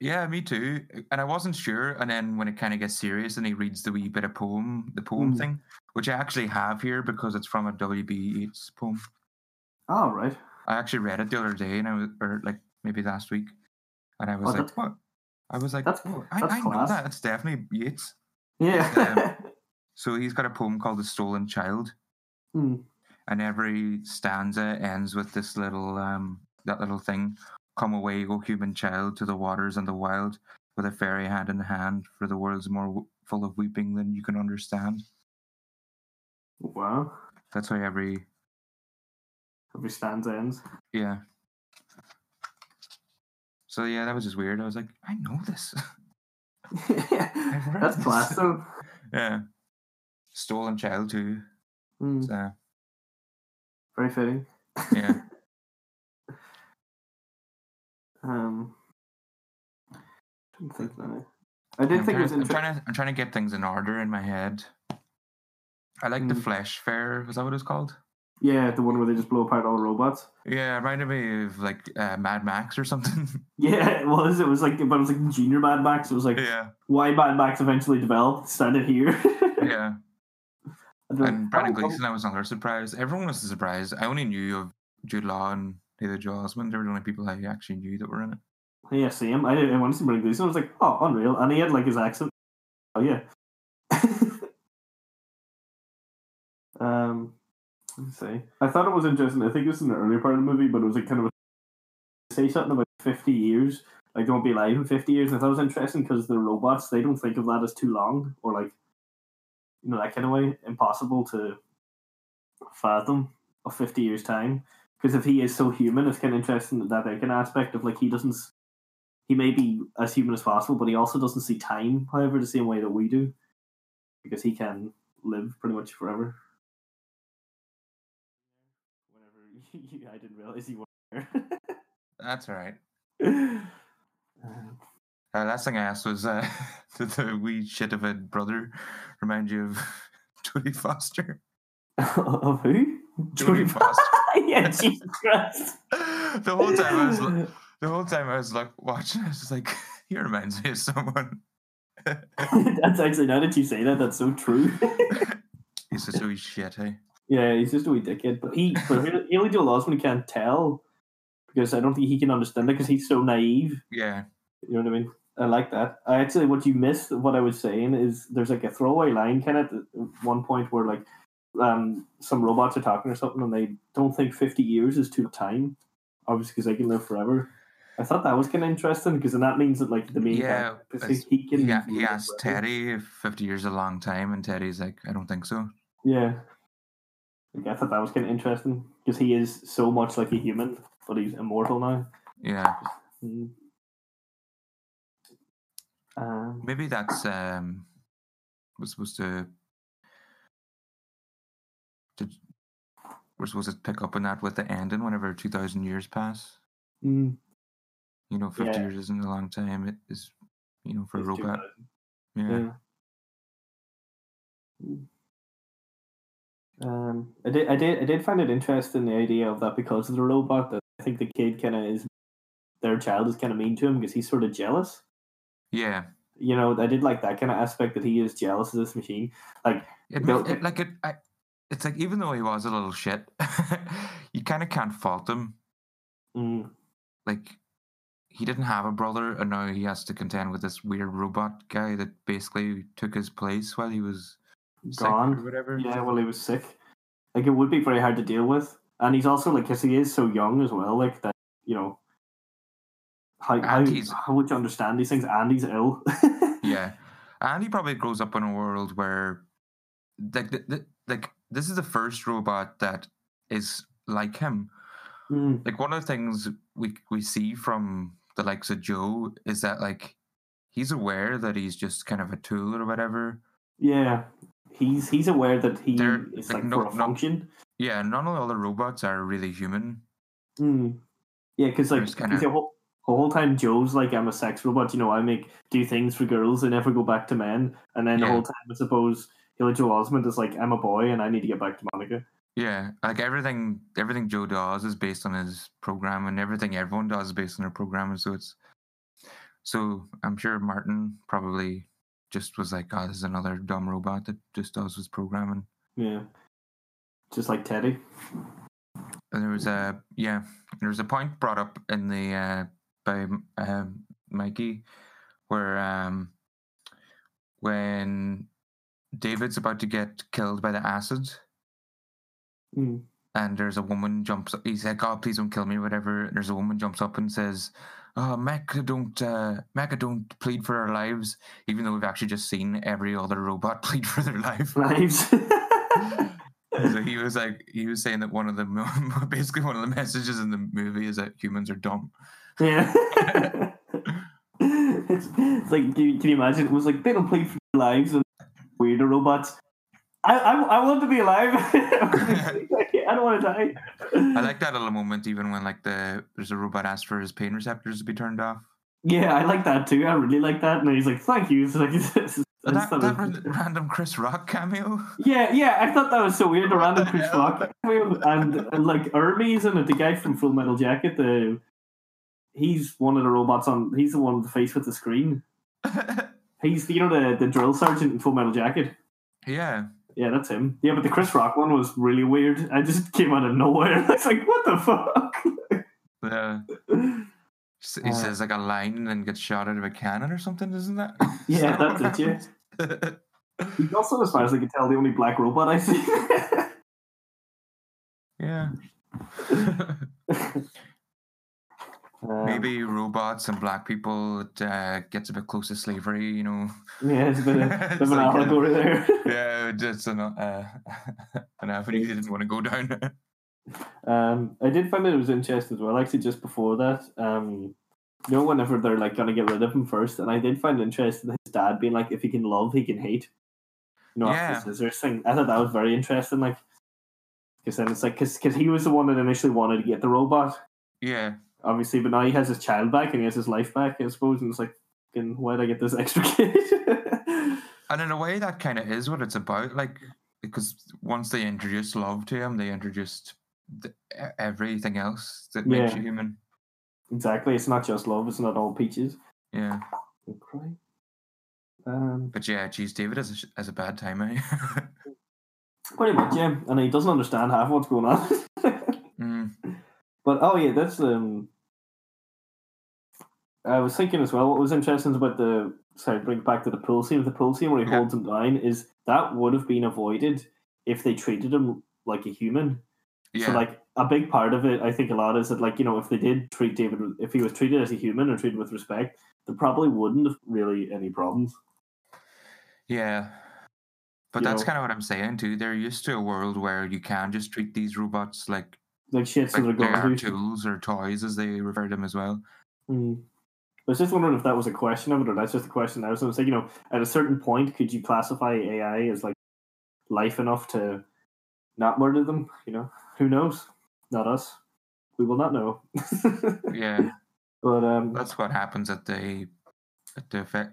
yeah, me too. And I wasn't sure. And then when it kind of gets serious, and he reads the wee bit of poem, the poem Mm. thing, which I actually have here because it's from a W.B. Yeats poem. All right. I actually read it the other day, and I was, or like maybe last week, and I was Oh, like, what? I was like, that's- oh, I, that's I know that. It's definitely Yeats. Yeah. So he's got a poem called "The Stolen Child." Hmm. and every stanza ends with this little um that little thing come away o human child to the waters and the wild with a fairy hand in hand for the world's more w- full of weeping than you can understand Wow. that's why every Every stanza ends. yeah so yeah that was just weird i was like i know this That's this. class though. yeah stolen child too Hmm. so Very fitting. yeah Um, didn't think that. I did I'm think it trying, was I'm trying to i'm trying to get things in order in my head i like the Mm. flesh fair was that what it's called Yeah, the one where they just blow apart all the robots. Yeah, it reminded me of like uh, Mad Max or something. Yeah, it was. It was like, but it was like Junior Mad Max. It was like yeah, why Mad Max eventually developed started here. yeah. And they're And like, Brendan oh, Gleeson, I was another surprise. Everyone was surprised. I only knew of Jude Law and Haley Joel Osment. They were the only people I actually knew that were in it. Yeah, same. I didn't. I wanted to see Brendan Gleeson. I was like, oh, unreal. And he had like his accent. Oh yeah. um, see. I thought it was interesting. I think it was in the earlier part of the movie, but it was like kind of a, say something about fifty years. Like they won't be alive in fifty years. And I thought it was interesting because the robots they don't think of that as too long or like you know that kind of way impossible to fathom of fifty years time. Because if he is so human, it's kind of interesting that that kind of aspect of like he doesn't. He may be as human as possible, but he also doesn't see time, however, the same way that we do, because he can live pretty much forever. Whenever you, I didn't realize you were. there. That's all right. Um, Uh, last thing I asked was, uh, did the wee shit of a brother remind you of Jodie Foster? of who? Jodie Foster. yeah, Jesus Christ. the whole time I was, li- the whole time I was like watching. I was just like, he reminds me of someone. that's actually now that you say that, that's so true. He's such a wee shit, hey. Yeah, he's just a wee dickhead. But he, but Haley Joel he can't tell because I don't think he can understand it because he's so naive. Yeah, You know what I mean? I like that. I actually, what you missed, what I was saying is there's like a throwaway line kind of at one point where like um some robots are talking or something and they don't think 50 years is too time, obviously because they can live forever. I thought that was kind of interesting because then that means that like the main Yeah, he, he can he, he asked. Teddy if 50 years is a long time, and Teddy's like, I don't think so. Yeah. Like, I thought that was kind of interesting because he is so much like a human, but he's immortal now. Yeah, Mm. Um, maybe that's um was supposed to. Did, we're supposed to pick up on that with the ending whenever 2,000 years pass. mm, You know, 50 Yeah. years isn't a long time. It is, you know, for a it's too robot. Yeah. Yeah. Mm. Um, I did, I did, I did find it interesting the idea of that because of the robot. That I think the kid kind of is, their child is kind of mean to him because he's sort of jealous. Yeah. You know, I did like that kind of aspect that he is jealous of this machine. Like, It, it like it. I, it's like even though he was a little shit, you kind of can't fault him. mm, Like he didn't have a brother, and now he has to contend with this weird robot guy that basically took his place while he was gone. or whatever. Yeah, well, he was sick. Like, it would be very hard to deal with, and he's also like, because he is so young as well. Like that, you know. How, how, how would you understand these things? And he's ill. Yeah, and he probably grows up in a world where, like, the, the, like this is the first robot that is like him. Mm, Like one of the things we we see from the likes of Joe is that like he's aware that he's just kind of a tool or whatever. yeah, he's he's aware that he They're- is like, no- for a no- function. Yeah, none of the other robots are really human. Mm. Yeah, because like kinda- the whole The whole time Joe's like, I'm a sex robot. You know, I make do things for girls and never go back to men. And then the whole time, I suppose Haley Joel Osment is like, I'm a boy and I need to get back to Monica. Yeah, like everything, everything Joe does is based on his program, and everything everyone does is based on their programming. So it's, so I'm sure Martin probably just was like, "Oh, this is another dumb robot that just does his programming." Yeah, just like Teddy. And there was a yeah, there was a point brought up in the uh, by uh, Mikey where um when David's about to get killed by the acid. Mm. and there's a woman jumps up. He's like, "Oh, please don't kill me," whatever. And there's a woman jumps up and says, "Oh, Mecha don't, uh, Mecha don't plead for our lives," even though we've actually just seen every other robot plead for their life. Lives. so he was like, he was saying that one of the basically one of the messages in the movie is that humans are dumb. yeah. it's, it's like, can you, can you imagine? It was like they don't plead for their lives and weirder robots. I, I, I want to be alive. I don't want to die. I like that little moment, even when like the there's a robot asks for his pain receptors to be turned off. Yeah, I like that too. I really like that. And he's like, "Thank you." It's like, this is- That, that was- random Chris Rock cameo. yeah, yeah. I thought that was so weird. The random Chris hell? Rock and, and like Hermes and the guy from Full Metal Jacket. The he's one of the robots on. He's the one with the face with the screen. He's you know the the drill sergeant in Full Metal Jacket. yeah. Yeah, that's him. Yeah, but the Chris Rock one was really weird. I just came out of nowhere. I was like, what the fuck? Yeah. He Uh, says like a line and then gets shot out of a cannon or something, isn't that? Yeah, that's it, yeah. He's also, as far as I can tell, the only black robot I see. yeah. Um, Maybe robots and black people it uh, gets a bit close to slavery, you know. Yeah, it's a bit It's of an like, uh, allegory there. Yeah, just an uh, an avenue you didn't want to go down. Um, I did find that it was interesting as well. Actually, just before that, um, you know, whenever they're like gonna get rid of him first, and I did find it interesting his dad being like, if he can love, he can hate. You know, Yeah. after the scissors thing. I thought that was very interesting. Like, because then it's like, because he was the one that initially wanted to get the robot, yeah, obviously, but now he has his child back and he has his life back, I suppose, and it's like, fucking, why did I get this extra kid? and in a way, that kind of is what it's about. Like, because once they introduced love to him, they introduced the, everything else that makes Yeah. you human. exactly. It's not just love. It's not all peaches. Yeah, Don't. Um, but yeah, geez, David has a, has a bad time. Eh? pretty much, yeah. And he doesn't understand half what's going on. mm, But oh yeah, that's um. I was thinking as well. What was interesting about the sorry, bring it back to the pool scene. The pool scene where he Yeah. holds him down is that would have been avoided if they treated him like a human. yeah, So like a big part of it, I think a lot is that like you know if they did treat David, if he was treated as a human or treated with respect, there probably wouldn't have really any problems. yeah. But You that's know- kind of what I'm saying too. They're used to a world where you can just treat these robots like Like shit, so they're like they going are tools or toys, as they refer to them as well. Mm. I was just wondering if that was a question of it, or that's just a question. I was going to say, you know, at a certain point, could you classify AI as like life enough to not murder them? You know, who knows? Not us. We will not know. Yeah, but um, that's what happens at the at the fe-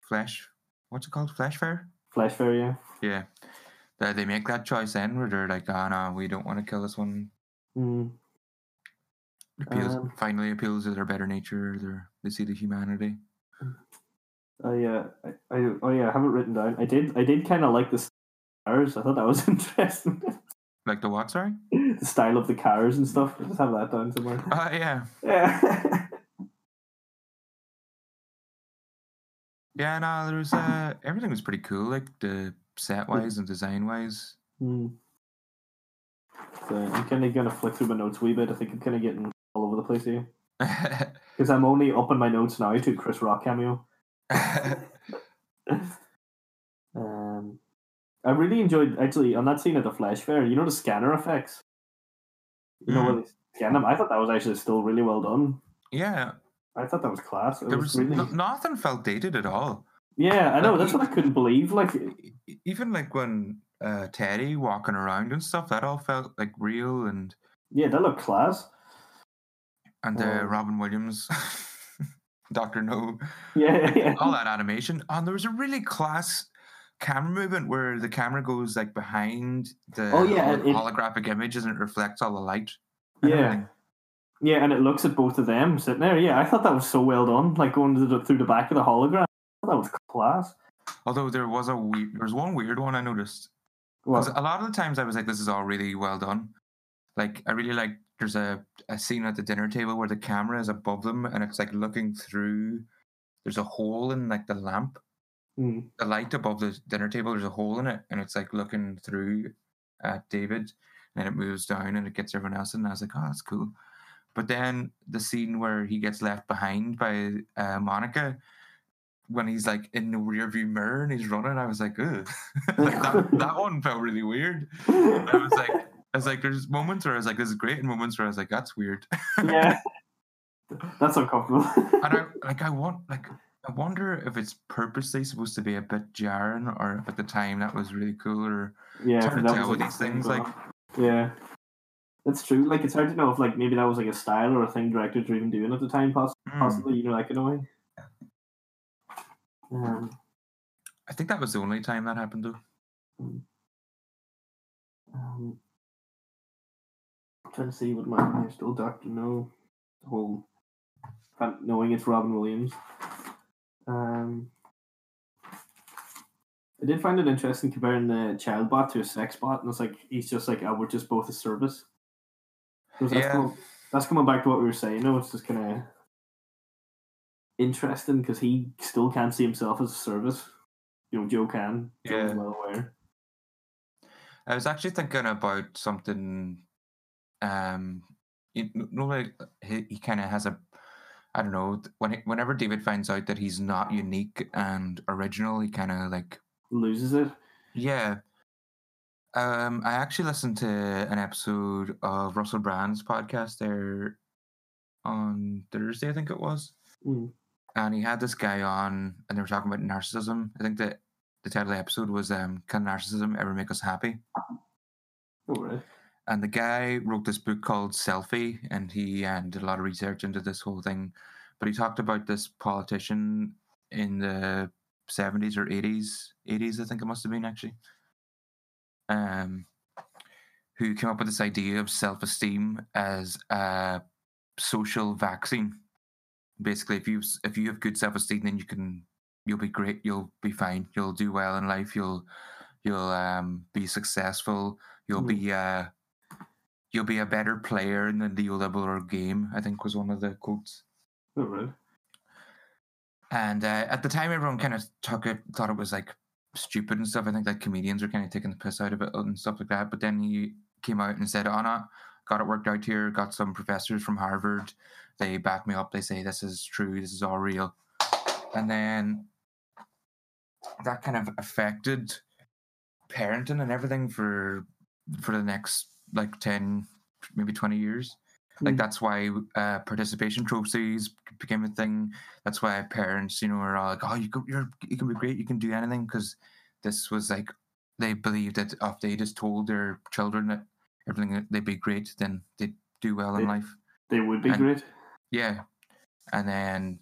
flesh. What's it called? Flesh fair. Flash Fairy, yeah. Yeah, they, they make that choice then, where they're like, "Ah, no, we don't want to kill this one." Mm. Appeals, Um, finally appeals to their better nature. Their they see the humanity. I, uh, I, I, oh yeah, I have it written down. I did, I did kind of like the cars. I thought that was interesting. Like the what? Sorry. the style of the cars and stuff. I just have that down somewhere. Ah, yeah, Yeah. yeah. No, there was uh, everything was pretty cool. Like the set wise and design wise. Hmm. So I'm kind of gonna flick through my notes a wee bit. I think I'm kind of getting all over the place here because I'm only up in my notes now to Chris Rock cameo. Um, I really enjoyed actually on that scene at the Flesh Fair. You know the scanner effects. You know Mm. when they scan them. I thought that was actually still really well done. yeah, I thought that was class. It there was, was really. no- nothing felt dated at all. yeah, I know. like, That's what I couldn't believe. Like, even like when uh, Teddy walking around and stuff, that all felt like real and yeah, that looked class. and uh, Um, Robin Williams Doctor Know, Yeah, yeah. all that animation. And there was a really class camera movement where the camera goes like behind the Oh, yeah, hol- and it- holographic images and it reflects all the light. Yeah. everything. Yeah, and it looks at both of them sitting there. Yeah, I thought that was so well done. Like going to the, through the back of the hologram. I thought that was class. Although there was a weird, there was one weird one I noticed. Because a lot of the times I was like, this is all really well done. Like, I really like, there's a, a scene at the dinner table where the camera is above them and it's like looking through, there's a hole in like the lamp, mm, the light above the dinner table, there's a hole in it and it's like looking through at David and it moves down and it gets everyone else in. And I was like, oh, that's cool. But then the scene where he gets left behind by uh, Monica, when he's like in the rear view mirror and he's running, I was like, ugh. like that, that one felt really weird. I was like, I was like, there's moments where I was like, this is great, and moments where I was like, that's weird. yeah. That's uncomfortable. And I like, I want, like, I wonder if it's purposely supposed to be a bit jarring, or if at the time that was really cool, or yeah, hard to tell with these things. as Like, yeah. That's true. Like it's hard to know if like maybe that was like a style or a thing directors were even doing at the time, poss- hmm, possibly, you know, like in a way. Um, I think that was the only time that happened, though. um, trying to see what my still Doctor Know, the whole knowing it's Robin Williams. Um, I did find it interesting comparing the child bot to a sex bot, and it's like he's just like, oh, we're just both a service. that's, Yeah. coming, that's coming back to what we were saying. No, it's just kind of interesting because he still can't see himself as a service. You know, Joe can. Yeah. well aware. I was actually thinking about something. Um, you know, like he, he kind of has a, I don't know. When he, whenever David finds out that he's not unique and original, he kind of like Loses it. Yeah. Um, I actually listened to an episode of Russell Brand's podcast there on Thursday, I think it was. Mm. And he had this guy on, and they were talking about narcissism. I think that the title of the episode was um, "Can Narcissism Ever Make Us Happy?" Oh, right. And the guy wrote this book called Selfie, and he um, did a lot of research into this whole thing. But he talked about this politician in the 70s or 80s, 80s, I think it must have been actually, um, who came up with this idea of self esteem as a social vaccine. Basically, if you if you have good self esteem, then you can you'll be great, you'll be fine, you'll do well in life, you'll you'll um, be successful, you'll Mm. be uh, you'll be a better player in the neoliberal game. I think was one of the quotes. Oh, right. And uh, at the time, everyone kind of took it, thought it was like stupid and stuff. I think like comedians were kind of taking the piss out of it and stuff like that. But then he came out and said, "Oh no, got it worked out here. Got some professors from Harvard. They back me up. They say this is true. This is all real." And then that kind of affected parenting and everything for for the next like 10 maybe 20 years like Mm. that's why uh, participation trophies became a thing. That's why parents, you know, are all like, "Oh, you go, you're you can be great, you can do anything," because this was like they believed that if they just told their children that everything they'd be great, then they'd do well in life. They would be And- great. Yeah, and then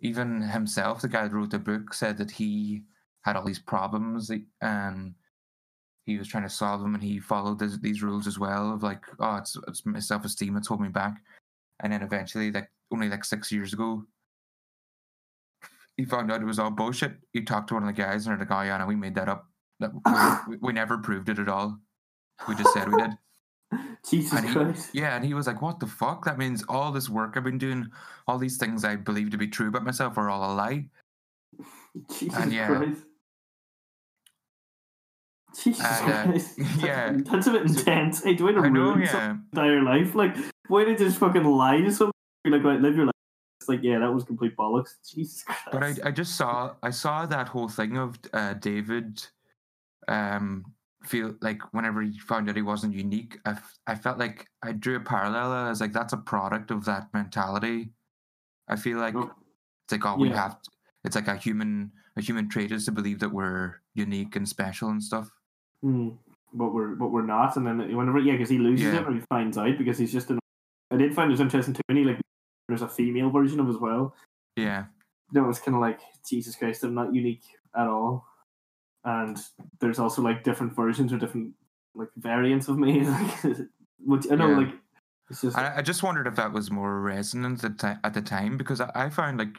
even himself, the guy that wrote the book, said that he had all these problems and he was trying to solve them, and he followed this, these rules as well of like, oh, it's it's my self esteem that's holding me back, and then eventually, like only like six years ago, he found out it was all bullshit. He talked to one of the guys, and they're like, oh yeah, no, we made that up. That we, we never proved it at all. We just said we did. Jesus he- Christ. Yeah, and he was like, "What the fuck? That means all this work I've been doing, all these things I believe to be true about myself, are all a lie." Jesus and yeah. Christ. Jesus And, uh, Christ. Yeah. That's a bit intense. Hey, do I, I know, ruin yeah. entire life? Like, why did you just fucking lie to someone? Be like, right, live your life. It's like, yeah, that was complete bollocks. Jesus Christ. But I, I just saw, I saw that whole thing of uh, David, um, feel like whenever he found out he wasn't unique, I, f- I felt like I drew a parallel. I was like, that's a product of that mentality. I feel like Oh, it's like, oh, we Yeah. have, it's like a human, a human trait is to believe that we're unique and special and stuff. hmm, but we're but we're not. And then whenever, yeah, because he loses Yeah. it or he finds out because he's just. An, I did find it interesting too. And he like there's a female version of as well. Yeah. know, it's kind of like Jesus Christ, I'm not unique at all. And there's also like different versions or different like variants of me. Like, which I know, Yeah. like it's just I, I just wondered if that was more resonant at, ti- at the time because I, I found like,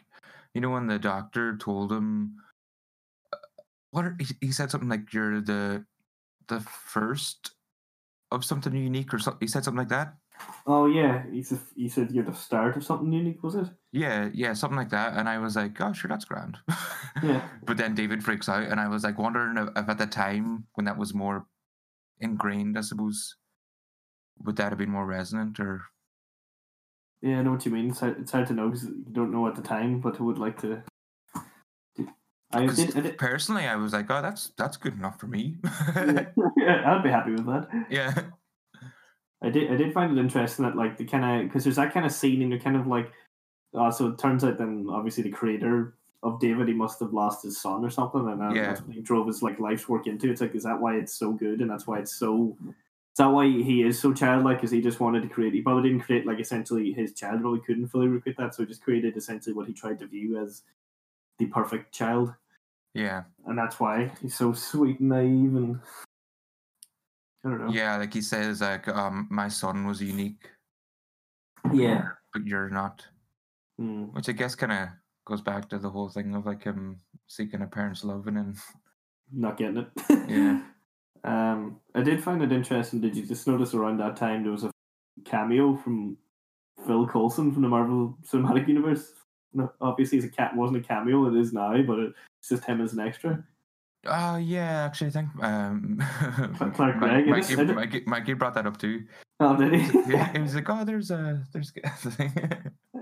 you know, when the doctor told him, uh, what are, he, he said something like you're the the first of something unique or something. He said something like that. Oh yeah, he said he said you're the start of something unique, was it? Yeah, yeah, something like that. And I was like, oh, sure, that's grand. Yeah. but then David freaks out, and I was like wondering if, at the time when that was more ingrained, I suppose, would that have been more resonant or Yeah, I know what you mean. It's hard, it's hard to know because you don't know at the time, but I would like to. I did. I did personally, I was like, oh, that's that's good enough for me. yeah, I'd be happy with that. yeah, I did. I did find it interesting that like the kind of because there's that kind of scene and you're kind of like, uh, so it turns out then obviously the creator of David he must have lost his son or something and uh, Yeah. that's what he drove his like life's work into. It's like is that why it's so good and that's why it's so. Is that why he is so childlike? Because he just wanted to create. He probably didn't create like essentially his child, but he couldn't fully recreate that. So he just created essentially what he tried to view as the perfect child, yeah, and that's why he's so sweet and naive and. I don't know. yeah. Like he says, like, um, my son was unique, Yeah. but you're not. Mm. Which I guess kind of goes back to the whole thing of like him seeking a parent's love and then not getting it. Yeah. Um, I did find it interesting. Did you just notice around that time there was a cameo from Phil Coulson from the Marvel Cinematic Universe? No, obviously, it's a cat wasn't a cameo. It is now, but it's just him as an extra. Oh yeah, actually, I think um, Clark Mi- Gregg, I Mikey, just said it. Mikey, Mikey brought that up too. Oh, did he? Yeah, he was like, "Oh, there's a there's."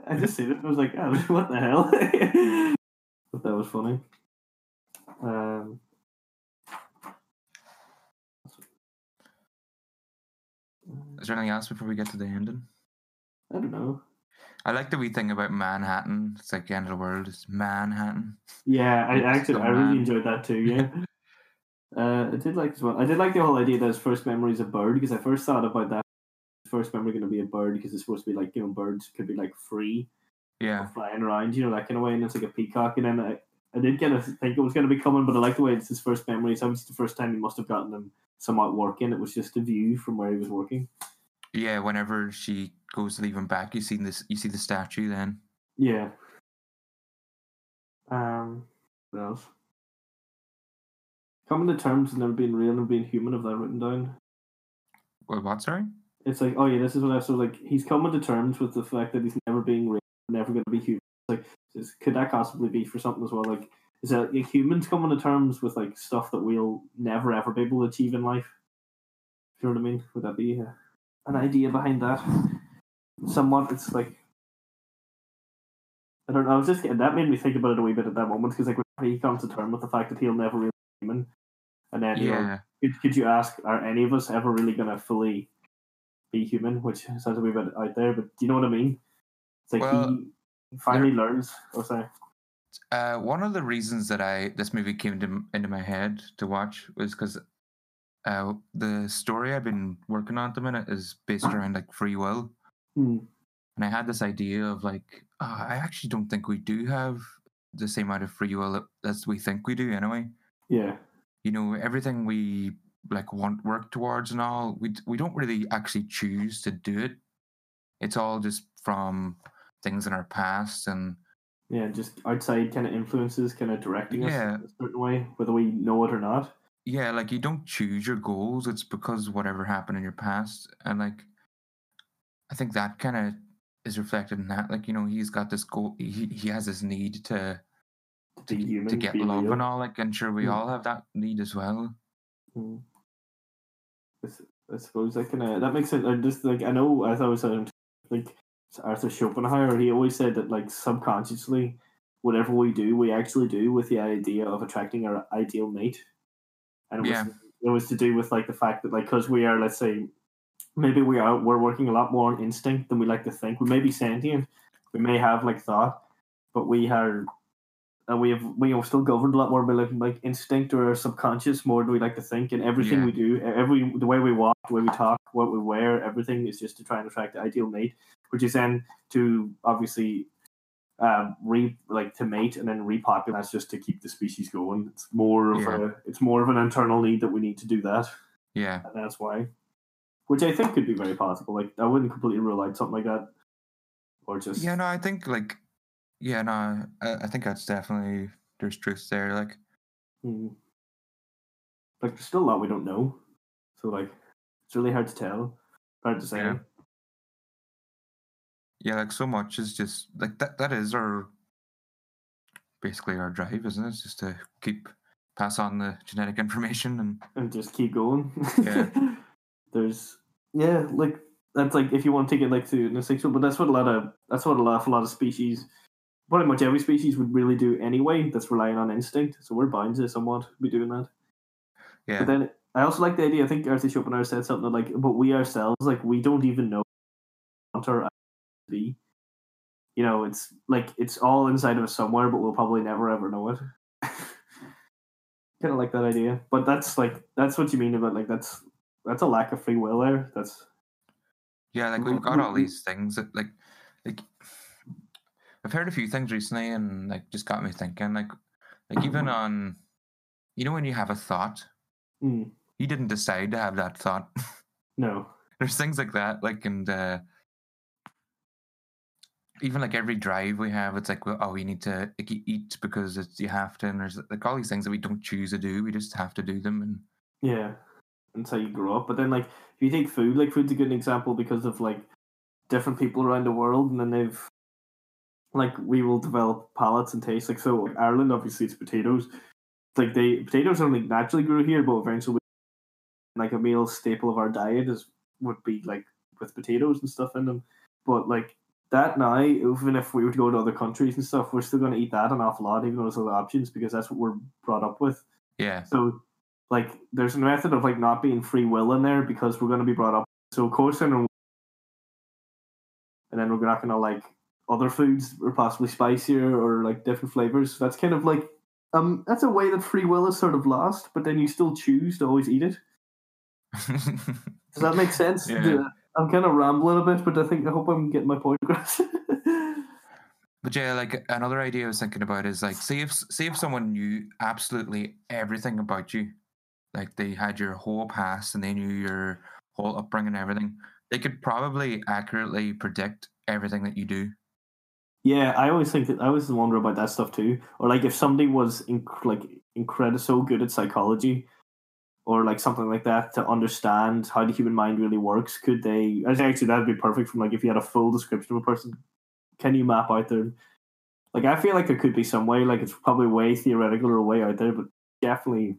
I just seen it. I was like, oh, what the hell? but that was funny. Um, Is there anything else before we get to the ending? I don't know. I like the wee thing about Manhattan. It's like the end of the world. It's Manhattan. Yeah, I It's actually I really mad. enjoyed that too. Yeah, uh, I did like as well. I did like the whole idea that his first memory is a bird because I first thought about that first memory going to be a bird because it's supposed to be like you know birds could be like free Yeah, flying around, you know that kind of way, and it's like a peacock. And then I, I did kind of think it was going to be coming, but I like the way it's his first memory. It's obviously the first time he must have gotten them somewhat working. It was just a view from where he was working. Yeah. Whenever she goes to leave him back, you see this. You see the statue. Then Yeah. Um. What else? Coming to terms with never being real and being human. Have that written down? what? What? Sorry. It's like, oh yeah, this is what I so like. He's coming to terms with the fact that he's never being real, never going to be human. Like, could that possibly be for something as well? Like, is that like, humans coming to terms with like stuff that we'll never ever be able to achieve in life? You know what I mean? Would that be uh, an idea behind that? Somewhat, it's like I don't know. I was just getting, that made me think about it a wee bit at that moment because like when he comes to terms with the fact that he'll never really be human, and then you know, Yeah. could, could you ask, are any of us ever really going to fully be human? Which sounds a wee bit out there, but do you know what I mean? It's like Well, he finally learns. Oh, sorry. Uh, one of the reasons that I this movie came to, into my head to watch was because uh, the story I've been working on at the minute is based around like free will, Hmm. and I had this idea of like, oh, I actually don't think we do have the same amount of free will as we think we do. Anyway, Yeah. you know, everything we like want work towards and all, we we don't really actually choose to do it. It's all just from things in our past and Yeah, just outside kind of influences kind of directing us Yeah. in a certain way, whether we know it or not. Yeah, like you don't choose your goals. It's because whatever happened in your past, and like, I think that kind of is reflected in that. Like, you know, he's got this goal. He he has this need to To human, to get love real. and all. Like, and sure, we Mm. all have that need as well. Mm. I s- I suppose that kind of that makes it. I just like I know as I was saying, like Arthur Schopenhauer, he always said that like subconsciously, whatever we do, we actually do with the idea of attracting our ideal mate, and it Yeah. was it was to do with like the fact that like because we are let's say maybe we are we're working a lot more on instinct than we like to think. We may be sentient, we may have like thought, but we are and we have we are still governed a lot more by like, like instinct or our subconscious more than we like to think and everything Yeah. we do every the way we walk the way we talk what we wear everything is just to try and attract the ideal mate which is then to obviously um, re like to mate and then repopulate. That's just to keep the species going. It's more of Yeah. a it's more of an internal need that we need to do that. Yeah. And that's why, which I think could be very possible. Like I wouldn't completely rule out something like that, or just Yeah, no, I think like, yeah, no, I, I think that's definitely there's truth there. Like, Mm. Like there's still a lot we don't know, so like it's really hard to tell, hard to say. Yeah. Yeah, like so much is just like that. That is our basically our drive, isn't it? It's just to keep pass on the genetic information and and just keep going. Yeah. There's yeah, like that's like if you want to take it like to an sexual, but that's what a lot of that's what a lot a lot of species, pretty much every species would really do anyway. That's relying on instinct, so we're bound to somewhat be doing that. yeah, But then I also like the idea. I think Arthur Schopenhauer said something like, "But we ourselves, like, we don't even know what our be. You know, it's like it's all inside of us somewhere, but we'll probably never ever know it." kind of like that idea, but that's like that's what you mean about like that's that's a lack of free will there. That's yeah. Like we've got all these things that like like I've heard a few things recently and like just got me thinking. Like like even on you know when you have a thought, mm, you didn't decide to have that thought. no, there's things like that like and uh even like every drive we have it's like oh we need to like, eat because it's you have to and there's like all these things that we don't choose to do we just have to do them and yeah, how you grow up. But then like if you take food, like food's a good example because of like different people around the world, and then they've like we will develop palates and tastes. Like so, Ireland obviously it's potatoes. Like they potatoes only like, naturally grew here, but eventually, like a meal staple of our diet is would be like with potatoes and stuff in them. But like that now, even if we were to go to other countries and stuff, we're still going to eat that an awful lot, even though there's other options because that's what we're brought up with. yeah So, like, there's a method of like not being free will in there because we're going to be brought up. So, coarsen and and then we're not going to like other foods or possibly spicier or like different flavors. That's kind of like um that's a way that free will is sort of lost, but then you still choose to always eat it. Does that make sense? Yeah. I'm kind of rambling a bit, but I think I hope I'm getting my point across. but yeah like another idea i was thinking about is like say if say if someone knew absolutely everything about you like they had your whole past and they knew your whole upbringing and everything they could probably accurately predict everything that you do Yeah, I always think that I always wonder about that stuff too. Or like if somebody was inc- like incredible so good at psychology, or like something like that to understand how the human mind really works, could they? I think actually that'd be perfect from like if you had a full description of a person. Can you map out their? Like I feel like there could be some way. Like it's probably way theoretical or way out there, but definitely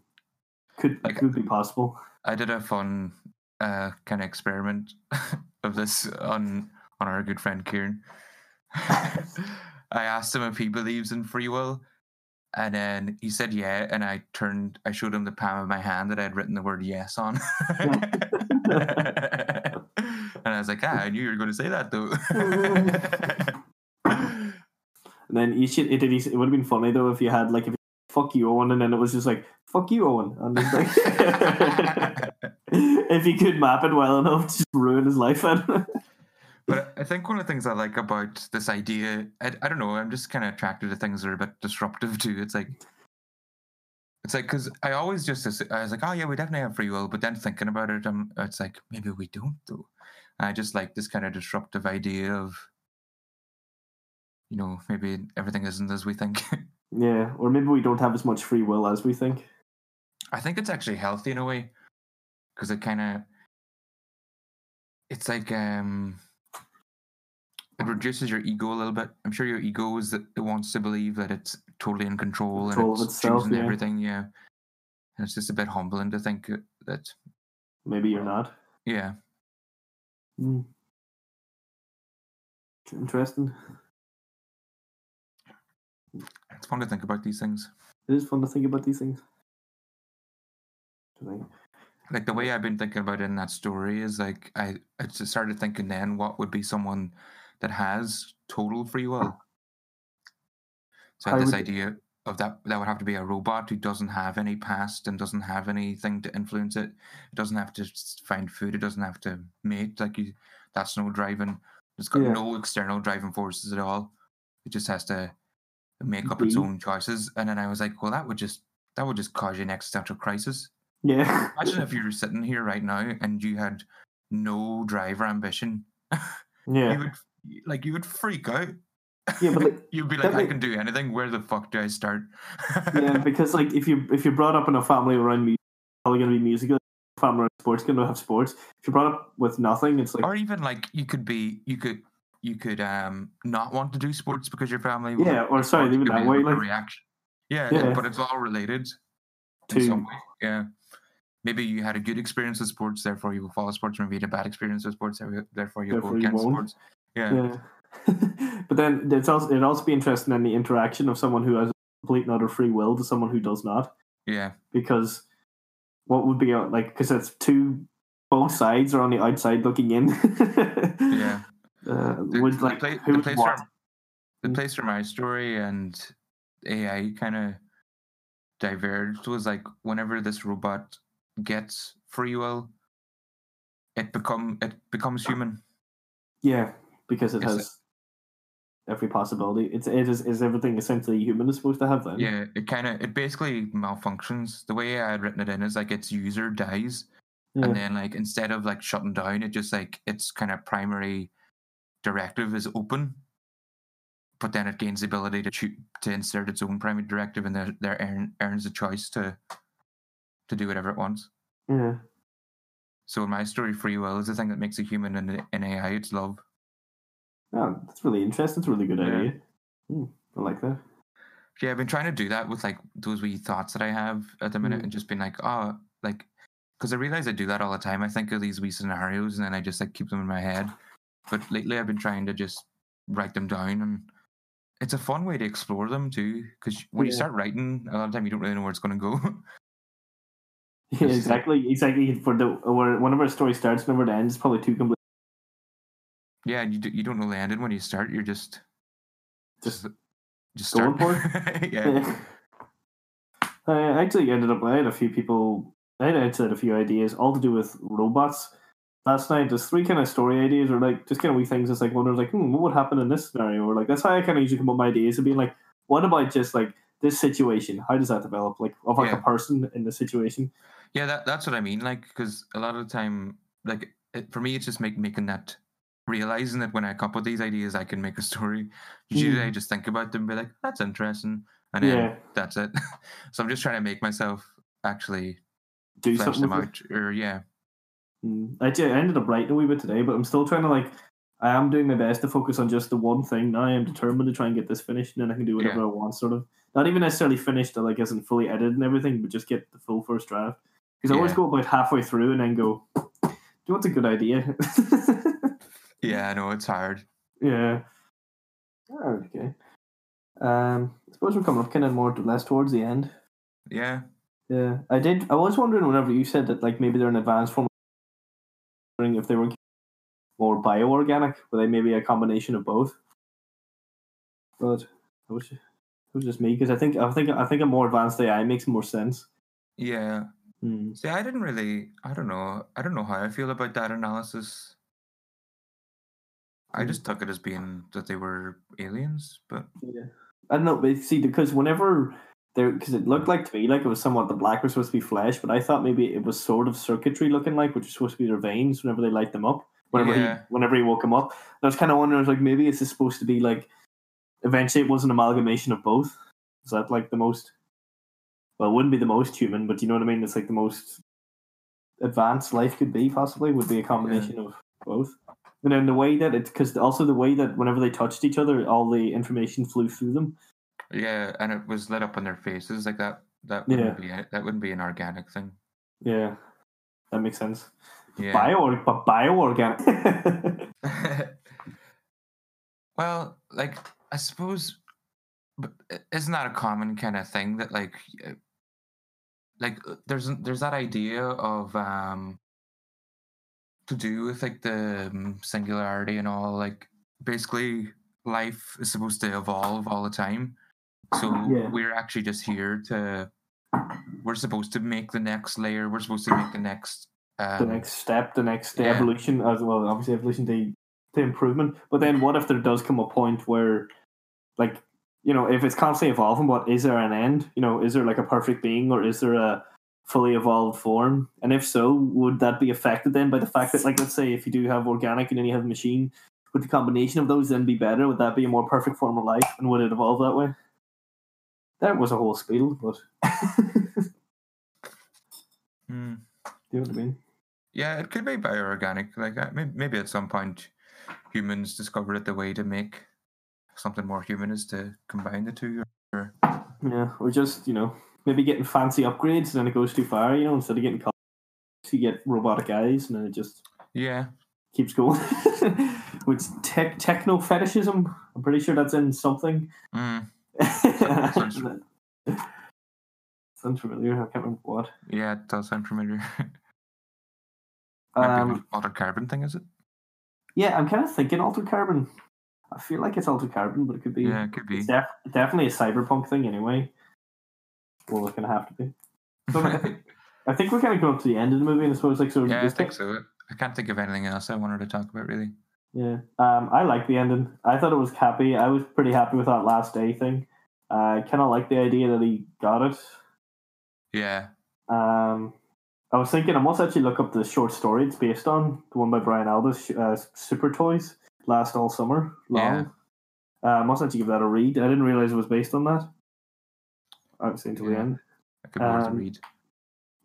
could Like- could be possible. I did a fun uh, kind of experiment of this on on our good friend Kieran. I asked him if he believes in free will, and then he said yeah. And I turned, I showed him the palm of my hand that I had written the word yes on. and I was like, ah, I knew you were going to say that though. And then you should. It, it would have been funny though if you had like if fuck you Owen, and then it was just like fuck you Owen, and it's like if he could map it well enough, to just ruin his life. But I think one of the things I like about this idea, I, I don't know, I'm just kind of attracted to things that are a bit disruptive too. It's like, it's like, because I always just I was like, oh yeah, we definitely have free will. But then thinking about it, um, it's like, maybe we don't though. And I just like this kind of disruptive idea of, you know, maybe everything isn't as we think. yeah, or maybe we don't have as much free will as we think. I think it's actually healthy in a way because it kind of it's like um it reduces your ego a little bit. I'm sure your ego is that it wants to believe that it's totally in control, Control and it's itself, choosing yeah. everything. Yeah, and it's just a bit humbling to think that. Maybe you're not. Yeah, Hmm. Interesting. it's fun to think about these things. It is fun to think about these things. Like the way I've been thinking about it in that story is like I, I just started thinking then what would be someone that has total free will. So I this would- idea of that that would have to be a robot who doesn't have any past and doesn't have anything to influence it. It doesn't have to find food. It doesn't have to mate. Like you, that's no driving. It's got Yeah. no external driving forces at all. It just has to make up its own choices. And then I was like, well, that would just that would just cause you an existential crisis. Yeah. Imagine if you were sitting here right now and you had no drive or ambition. yeah. You would like you would freak out. Yeah, but like, You'd be like, I make- can do anything. Where the fuck do I start? yeah, because like if you if you're brought up in a family around music, probably gonna be musical. Family around sports, gonna have sports. If you're brought up with nothing, it's like or even like you could be you could you could um not want to do sports because your family Yeah, or sorry, it that way, a like- reaction yeah, Yeah. but it's all related in To- some way yeah maybe you had a good experience with sports therefore you will follow sports or maybe you had a bad experience with sports therefore- you'll Therefore go against won't. sports yeah yeah. but then it's also it'd also be interesting in the interaction of someone who has complete and utter free will to someone who does not. yeah because what would be uh, like because it's two both sides are on the outside looking in. yeah Uh, the, would like who the place for the Mm. place for my story and AI kind of diverged was like whenever this robot gets free will, it become it becomes human. Yeah, because it- has every possibility. It's it is is everything essentially human is supposed to have then. Yeah, it kind of it basically malfunctions. The way I had written it in is like its user dies, Yeah. and then like instead of like shutting down, it just like its kind of primary directive is open, but then it gains the ability to choo- to insert its own primary directive, and there there earn, earns a choice to to do whatever it wants. yeah. So in my story, free will is the thing that makes a human and an AI. It's love. Oh, that's really interesting. It's a really good Yeah. idea. Hmm, I like that. Yeah, I've been trying to do that with like those wee thoughts that I have at the minute, Mm. and just been like, oh, like, because I realize I do that all the time. I think of these wee scenarios, and then I just like keep them in my head. But lately, I've been trying to just write them down, and it's a fun way to explore them too. Because when you start writing, a lot of time you don't really know where it's going to go. Yeah, exactly. Exactly. For the where one of our story starts, whenever it ends, probably too complete. Yeah, and you do, you don't know the ending when you start. You're just Just just going start. for yeah. I actually ended up. I had a few people. I had said a few ideas, all to do with robots. Last night, there's three kind of story ideas, or like just kind of wee things. It's like one was like, hmm, what would happen in this scenario? Or like that's how I kind of usually come up with my ideas of being like, what about just like this situation? How does that develop? Like of like Yeah. a person in the situation. Yeah, that that's what I mean. Like, because a lot of the time, like it, for me, it's just make, making that realizing that when I come up with these ideas, I can make a story. Usually, I Mm. just think about them, and be like, "That's interesting," and then Yeah. that's it. so I'm just trying to make myself actually Do flesh something them it. out, or yeah, Mm. I, ju- I ended up writing a wee bit today, but I'm still trying to like. I am doing my best to focus on just the one thing. Now I am determined to try and get this finished, and then I can do whatever Yeah. I want. Sort of not even necessarily finished, like isn't fully edited and everything, but just get the full first draft. Because I always go about halfway through and then go, "Do you what's a good idea?" yeah. I know it's hard. yeah. Oh, okay. Um, I suppose we're coming up kind of more to less towards the end. Yeah, Yeah, I did. I was wondering whenever you said that, like maybe they're an advanced form. Wondering if they were more bioorganic, were they maybe a combination of both? But it was, it was just me because I think I think I think a more advanced AI makes more sense. yeah. Hmm. See, I didn't really. I don't know. I don't know how I feel about that analysis. I Mm. just took it as being that they were aliens, but Yeah, I don't know. But see, because whenever there, because it looked like to me like it was somewhat the black was supposed to be flesh, but I thought maybe it was sort of circuitry looking like, which was supposed to be their veins whenever they light them up. Whenever Yeah. he, whenever he woke him up, I was kind of wondering, I was like, maybe it's supposed to be like, eventually it was an amalgamation of both. Is that like the most? Well, it wouldn't be the most human, but you know what I mean. It's like the most advanced life could be possibly would be a combination of both. And then the way that it's because also the way that whenever they touched each other, all the information flew through them. yeah, and it was lit up on their faces like that. That Yeah. wouldn't be that wouldn't be an organic thing. Yeah, that makes sense. Yeah. Bio, but bioorganic. well, like I suppose, but i- isn't that a common kind of thing that like, like there's there's that idea of um to do with like the um, singularity and all. Like basically, life is supposed to evolve all the time. So Yeah. we're actually just here to. We're supposed to make the next layer. We're supposed to make the next. Um, the next step, the next yeah. evolution, as well. Obviously, evolution to, to improvement. But then, what if there does come a point where like you know, if it's constantly evolving, what is there an end? You know, is there like a perfect being or is there a fully evolved form? And if so, would that be affected then by the fact that, like, let's say if you do have organic and then you have machine, would the combination of those then be better? Would that be a more perfect form of life, and would it evolve that way? That was a whole spiel, but Hmm. you know what I mean? Yeah, it could be bioorganic. Like uh, maybe, maybe at some point, humans discovered that the way to make something more human is to combine the two. Or, Yeah, or just you know maybe getting fancy upgrades and then it goes too far. You know, instead of getting colors, you get robotic eyes, and then it just yeah, keeps going. Which tech techno fetishism? I'm pretty sure that's in something. mm, Sounds familiar. I can't remember what. yeah, it does sound familiar. Um, an altered carbon thing, is it? yeah, I'm kind of thinking altered carbon. I feel like it's altered carbon, but it could be. Yeah, it could be. Def- definitely a cyberpunk thing anyway. Well, it's gonna have to be. So I think I think we're kind of going up to the end of the movie, and I suppose like so. yeah, I think so. I can't think of anything else I wanted to talk about really. Yeah, um, I like the ending. I thought it was happy. I was pretty happy with that last day thing. I kind of like the idea that he got it. Yeah, Um, I was thinking I must actually look up the short story it's based on, the one by Brian Aldiss, uh, Super Toys, last all summer long. Uh, I must actually give that a read. I didn't realize it was based on that. I haven't seen till the end. I could Um, read.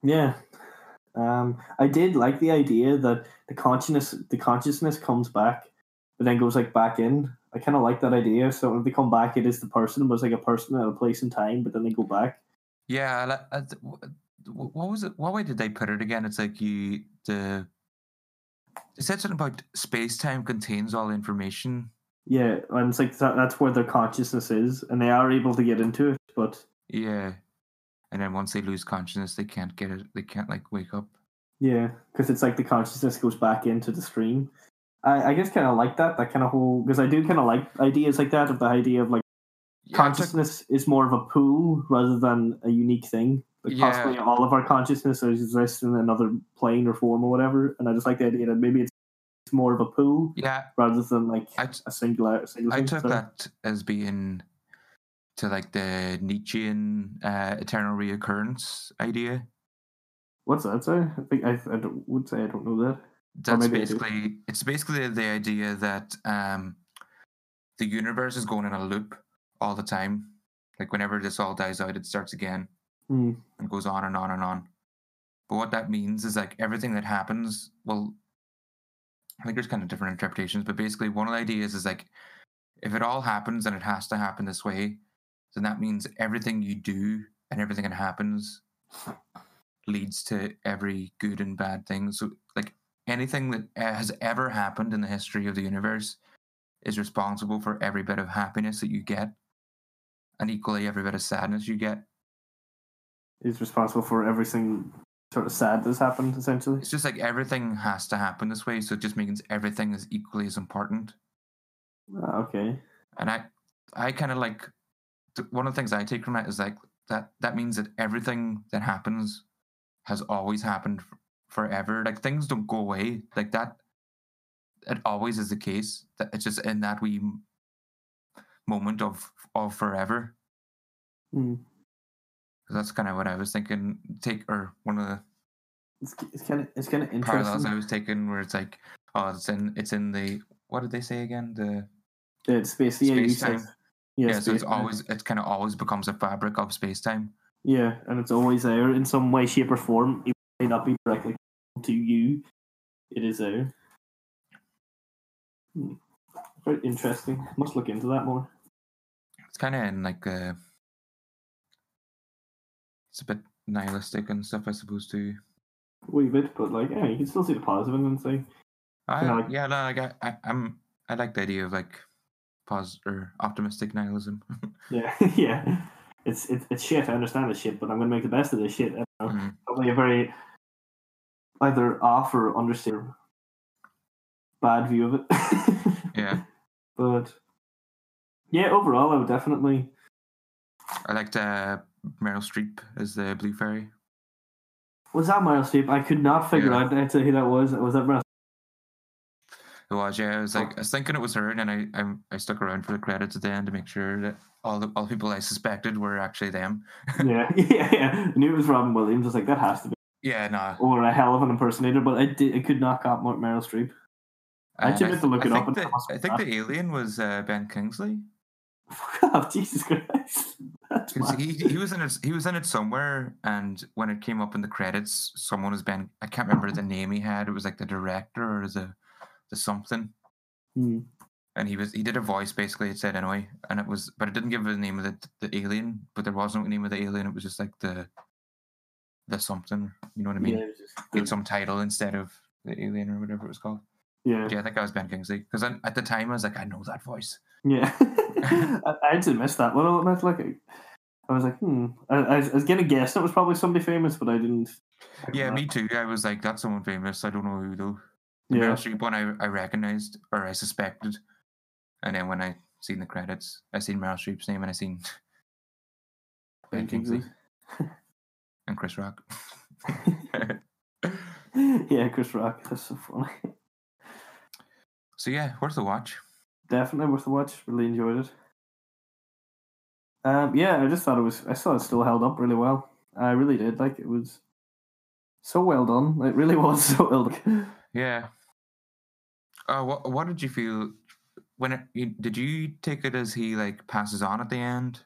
Yeah. Um, I did like the idea that the consciousness the consciousness comes back, but then goes like back in. I kind of like that idea. So when they come back, it is the person, but it's like a person at a place and time, but then they go back. Yeah, I I th- wh- wh- what was it? What way did they put it again? It's like you the. They said something about space time contains all information. Yeah, and it's like that, that's where their consciousness is, and they are able to get into it, but Yeah, and then once they lose consciousness, they can't get it. They can't like wake up. yeah, because it's like the consciousness goes back into the stream. I, I guess kind of like that, that kind of whole because I do kind of like ideas like that of the idea of like Yeah, it's like- consciousness is more of a pool rather than a unique thing. Like Yeah. possibly all of our consciousness exists in another plane or form or whatever. And I just like the idea that maybe it's more of a pool yeah, rather than like I t- a singular. A single I thing. took Sorry. that as being to like the Nietzschean uh, eternal reoccurrence idea. What's that say? I think I, I would say I don't know that. That's maybe I do. basically it's basically the idea that um, the universe is going in a loop all the time. Like whenever this all dies out, it starts again Hmm. and goes on and on and on. But what that means is like everything that happens, well, I think there's kind of different interpretations, but basically one of the ideas is like if it all happens and it has to happen this way, then that means everything you do and everything that happens leads to every good and bad thing. So like anything that uh, has ever happened in the history of the universe is responsible for every bit of happiness that you get and equally every bit of sadness you get. Is responsible for everything sort of sad that's happened essentially. It's just like everything has to happen this way, so it just means everything is equally as important. Ah, okay. And I, I kind of like one of the things I take from it is like that. That means that everything that happens has always happened f- forever. Like things don't go away. Like that. It always is the case. That it's just in that wee m- moment of of forever. Hmm. That's kind of what I was thinking. Take or one of the It's, it's kind of it's kind of parallels interesting. I was taking, where it's like, oh, it's in it's in the what did they say again? The It's you space time. Yeah, so it's always it kind of always becomes a fabric of space time. Yeah, and it's always there in some way, shape, or form. It may not be directly to you. It is there. Hmm. Very interesting. Must look into that more. It's kind of in like uh it's a bit nihilistic and stuff, I suppose too. A wee bit, but like, yeah, you can still see the positive in it and say, I, Yeah, like- yeah, no, like I, I, I'm I like the idea of like pos or optimistic nihilism. yeah, yeah, it's it's it's shit. I understand it's shit, but I'm gonna make the best of this shit. I don't know. Mhm. Probably a very either off or understated bad view of it. Yeah, but yeah, overall, I would definitely. I liked uh, Meryl Streep as the Blue Fairy. Was that Meryl Streep? I could not figure Yeah. out who that was. Was that Meryl? It was, yeah. I was like, I was thinking it was her, and I, I, I stuck around for the credits at the end to make sure that all the all the people I suspected were actually them. yeah, yeah, yeah. I knew it was Robin Williams. I was like, that has to be, Yeah, no. or a hell of an impersonator. But I did, I could not got Mar- Meryl Streep. I actually meant to look I it up the- I think that- the alien was uh, Ben Kingsley. Fuck off, Jesus Christ. He, he was in it. He was in it somewhere, and when it came up in the credits, someone was Ben. I can't remember the name he had. It was like the director or the the something. Hmm. and he was he did a voice basically it said anyway and it was but it didn't give the name of the the alien but there was no name of the alien it was just like the the something you know what i mean yeah, it was just He had the- some title instead of the alien or whatever it was called yeah, but yeah i think i was ben kingsley because at the time i was like i know that voice yeah. I, I actually missed that one. I was like, I was like, hmm. I, I was- I was gonna guess it was probably somebody famous, but I didn't. I yeah me too i was like that's someone famous i don't know who though Yeah. Meryl Streep one I, I recognized or i suspected and then when i seen the credits i seen meryl streep's name and i seen ben Kingsley. and chris rock yeah, Chris Rock. That's so funny. so yeah worth the watch Definitely worth the watch. Really enjoyed it. Um, yeah, I just thought it was. I thought it still held up really well. I really did. Like it was so well done. It really was so well done. Yeah. Uh, what what did you feel when it? You, did you take it as he like passes on at the end?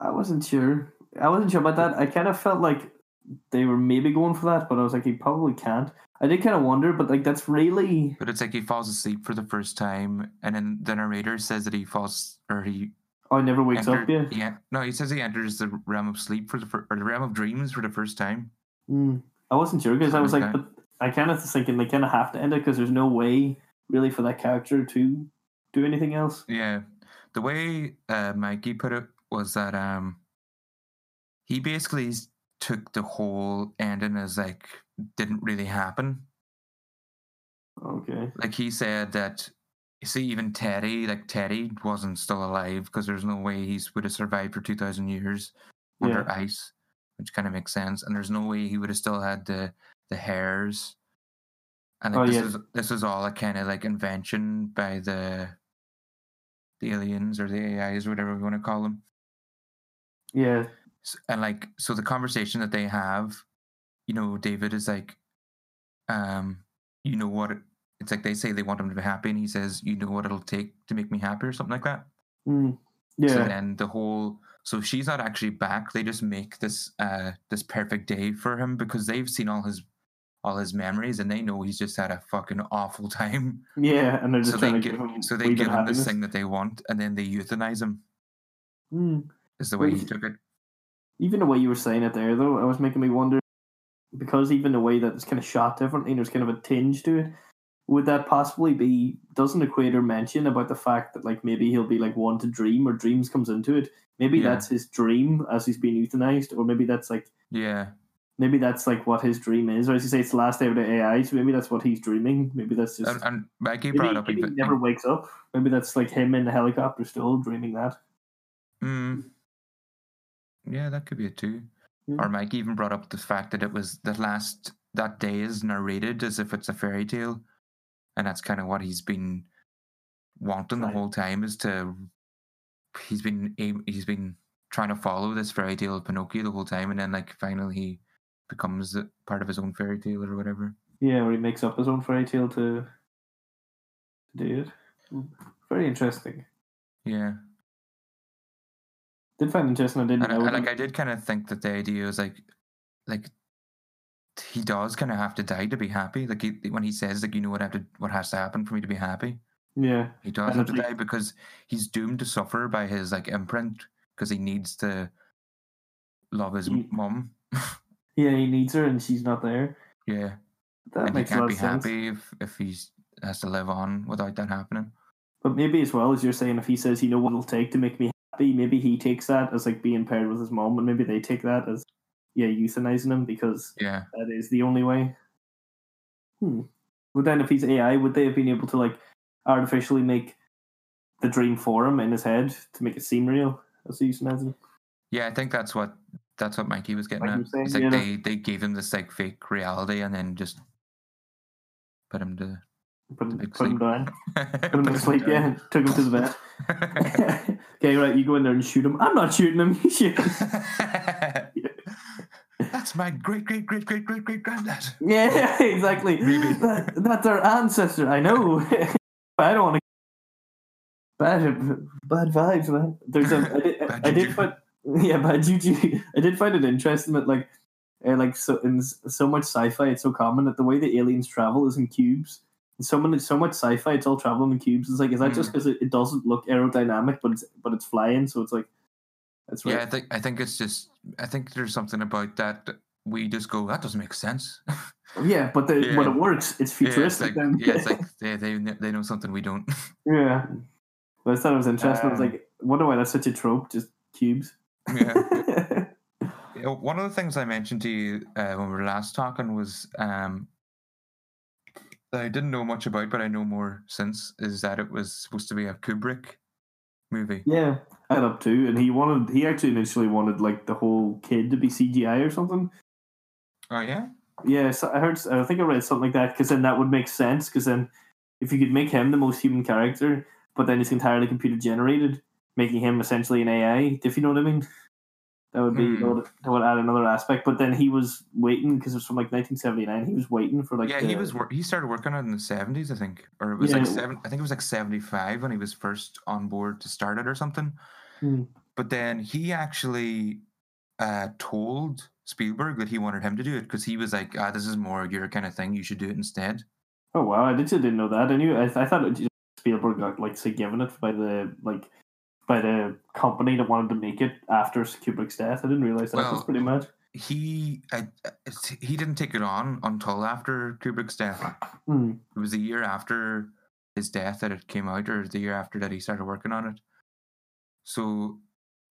I wasn't sure. I wasn't sure about that. I kind of felt like they were maybe going for that, but I was like, he probably can't. I did kind of wonder, but like that's really But it's like he falls asleep for the first time, and then the narrator says that he falls or he oh, he never wakes up entered- yet. Yeah, no, he says he enters the realm of sleep for the fir- or the realm of dreams for the first time. Mm. I wasn't sure because I was like, Okay. but I kind of was thinking they kind of have to end it because there's no way really for that character to do anything else. Yeah, the way uh, Mikey put it was that um he basically took the whole ending as like didn't really happen. Okay. like he said that you see even teddy like teddy wasn't still alive because there's no way he would have survived for 2000 years under Yeah. ice which kind of makes sense and there's no way he would have still had the the hairs and like Oh, this yeah. is this is all a kind of like invention by the the aliens or the ais or whatever we want to call them Yeah. S- and like so the conversation that they have you know david is like um you know what it, it's like they say they want him to be happy and he says you know what it'll take to make me happy or something like that Mm. so Yeah. then the whole so she's not actually back they just make this uh this perfect day for him because they've seen all his all his memories and they know he's just had a fucking awful time yeah. And they're just so they to give give him so they give him this thing that they want and then they euthanize him Mm. is the way he took it Even the way you were saying it there, though, it was making me wonder because even the way that it's kind of shot differently, there's kind of a tinge to it. Would that possibly be? Doesn't Equator mention about the fact that like maybe he'll be like one to dream or dreams comes into it? Maybe Yeah. that's his dream as he's being euthanized, or maybe that's like yeah maybe that's like what his dream is, or as you say, it's the last day of the AI, so maybe that's what he's dreaming. Maybe that's just and, and brought up maybe he never wakes up. Maybe that's like him in the helicopter still dreaming that. Mm. Yeah, that could be it too. Yeah. Or Mike even brought up the fact that it was the last that day is narrated as if it's a fairy tale, and that's kind of what he's been wanting Right. the whole time is to. He's been he's been trying to follow this fairy tale of Pinocchio the whole time, and then like finally he becomes part of his own fairy tale or whatever. Yeah, where he makes up his own fairy tale to, to do it. Very interesting. Yeah, Did find interesting. I didn't and, know. and, like I did kind of think that the idea was like, like he does kind of have to die to be happy. Like he, when he says like you know what have to what has to happen for me to be happy. yeah, He does And have to die because he's doomed to suffer by his like imprint because he needs to love his mum. yeah, he needs her and she's not there. Yeah, That and he makes a can't lot be of sense. happy if if he's has to live on without that happening. But maybe as well as you're saying, if he says, "You know what it'll take to make me happy," maybe he takes that as like being paired with his mom, and maybe they take that as yeah, euthanizing him because Yeah, that is the only way. Hmm. But then, if he's AI, would they have been able to like artificially make the dream for him in his head to make it seem real as euthanizing? yeah. I think that's what that's what Mikey was getting Like at. saying, It's like they they gave him this like fake reality and then just put him to Put him, put him sleep. down. Put him to sleep. Yeah, took him to the bed. bed. okay, right. You go in there and shoot him. I'm not shooting him. You shoot. That's my great great great great great great granddad. Yeah, exactly. That, that's our ancestor. I know. But I don't want to. Bad, bad vibes, man. There's a. I did, I did juju. Yeah, juju. I did find it interesting that like, uh, like so in so much sci-fi, it's so common that the way the aliens travel is in cubes. And so many, so much sci-fi, it's all traveling in cubes. It's like, is that just because it, it doesn't look aerodynamic, but it's but it's flying, so it's like, that's right. Yeah, I think I think it's just I think there's something about that we just go that doesn't make sense. Yeah, but the, but Yeah. it works. It's yeah, it's futuristic. like then. yeah, it's like they, they they know something we don't. Yeah. But I thought it was interesting. I was Um, like, wonder why that's such a trope, just cubes. yeah. One of the things I mentioned to you uh, when we were last talking was um, that I didn't know much about, but I know more since. Is that it was supposed to be a Kubrick movie? yeah, I had up too. And he wanted, he actually initially wanted like the whole kid to be CGI or something. Oh yeah. Yeah, so I heard, I think I read something like that because then that would make sense. Because then if you could make him the most human character, but then it's entirely computer generated, making him essentially an AI, if you know what I mean. That would be Hmm. that, would, that would add another aspect. But then he was waiting because it was from like 1979. He was waiting for like yeah, he was. Wor- he started working on it in the seventies, I think, or it was Yeah. like seven. I think it was like seventy-five when he was first on board to start it, or something. Hmm. But then he actually uh, told Spielberg that he wanted him to do it because he was like, "Ah, this is more your kind of thing. You should do it instead." Oh wow! I did didn't know that. I knew. I, I thought it Spielberg got like say given it by the like by the company that wanted to make it after Kubrick's death. I didn't realize that. Well, pretty mad. He I, he didn't take it on until after Kubrick's death. Hmm. It was the year after his death that it came out, or the year after that he started working on it. So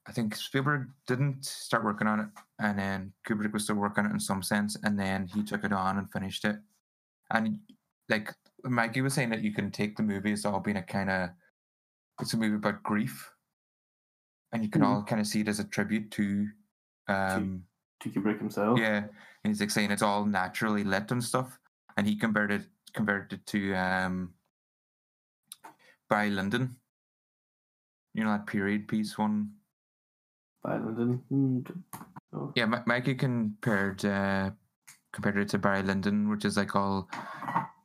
I think Spielberg didn't start working on it, and then Kubrick was still working on it in some sense, and then he took it on and finished it. And like Maggie was saying that you can take the movie as all being a kind of it's a movie about grief, and you can Mhm. all kind of see it as a tribute to. Um, To Kubrick himself. yeah, and he's like saying it's all naturally lit and stuff, and he compared it compared it to um Barry Lyndon. You know that period piece one. By London. Hmm. Oh. Yeah, Mi- Mikey compared uh, compared it to Barry Lyndon, which is like all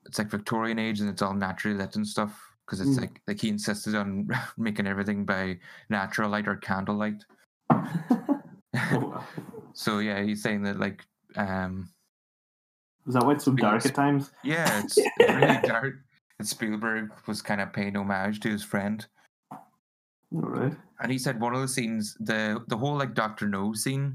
it's like Victorian age and it's all naturally lit and stuff because it's Mm. like like he insisted on making everything by natural light or candlelight. Oh. So yeah, he's saying that like um Is that why it's so dark at times? Yeah, it's, it's really dark. And Spielberg was kind of paying homage to his friend, All right. and he said one of the scenes, the the whole like Doctor Know scene,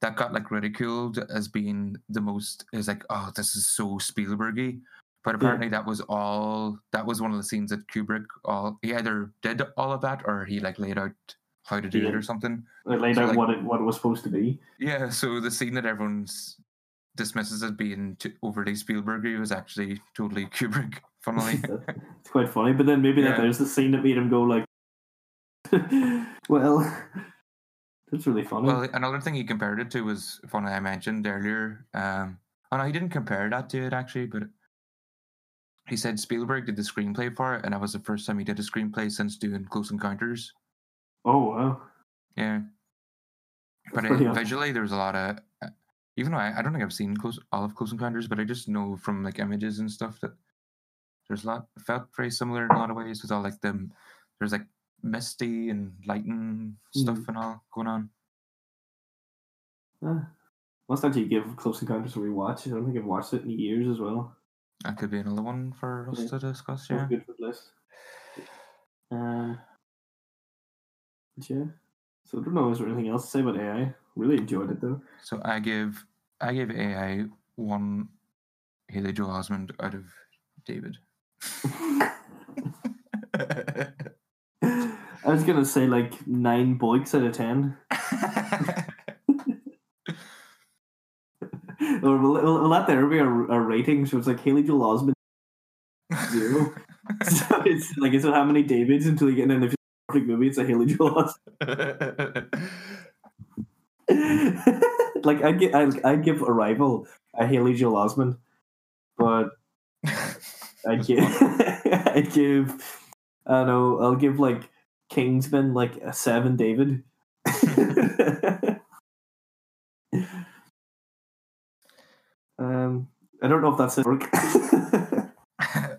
that got like ridiculed as being the most is like, oh, this is so Spielbergy. But apparently that was all. That was one of the scenes that Kubrick all he either did all of that or he like laid out how to do it or something. It laid So, out like- what it what it was supposed to be. Yeah, so the scene that everyone's dismisses as being too overly Spielbergy was actually totally Kubrick. Funnily. it's quite funny, but then maybe that Yeah. there's the scene that made him go like, "Well, that's really funny." Well, another thing he compared it to was funny I mentioned earlier. Um, oh no, he didn't compare that to it actually, but he said Spielberg did the screenplay for it, and that was the first time he did a screenplay since doing Close Encounters. oh wow. Yeah, but pretty uh, visually there was a lot of. uh, Even though I, I don't think I've seen close all of Close Encounters, but I just know from like images and stuff that there's a lot felt very similar in a lot of ways with all like the there's like misty and lighting stuff Mm. and all going on. Uh, must actually give Close Encounters a rewatch. I don't think I've watched it in years as well. That could be another one for us Yeah. to discuss. Yeah. good for the list. Um, yeah. So I don't know. Is there anything else to say about AI? Really enjoyed it though. So I give I give AI one Haley Joel Osment out of David. I was gonna say like nine boiks out of ten. or will, will, that there be a, a rating? So it's like Haley Joel Osment zero. so it's like it's how many Davids until you get in a perfect movie, it's a Haley Joel Osment. like I give I I give Arrival a Haley Joel Osment, but I'd give. I'd give, I don't know, I'll give like Kingsman like a seven, David. Um, I don't know if that's it. work.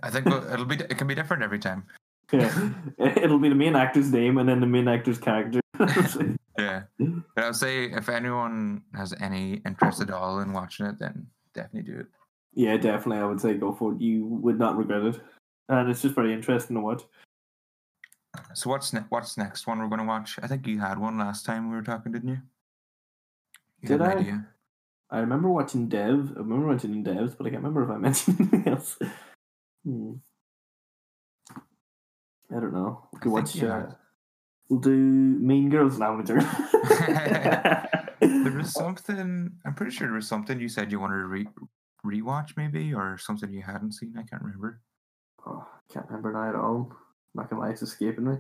I think it'll be it can be different every time. yeah. It'll be the main actor's name and then the main actor's character. Yeah, but I'll say if anyone has any interest at all in watching it, then definitely do it. yeah, definitely. I would say go for it. You would not regret it, and it's just very interesting to watch. So what's ne- what's next one we're going to watch? I think you had one last time we were talking, didn't you? You Did I? idea. I remember watching Dev. I remember watching Devs, but I can't remember if I mentioned anything else. Hmm. I don't know. We could I watch. you Uh, we'll do Mean Girls now. Winter. There was something. I'm pretty sure there was something you said you wanted to re rewatch, maybe, or something you hadn't seen. I can't remember. oh, can't remember now at all. Not gonna lie, it's escaping me.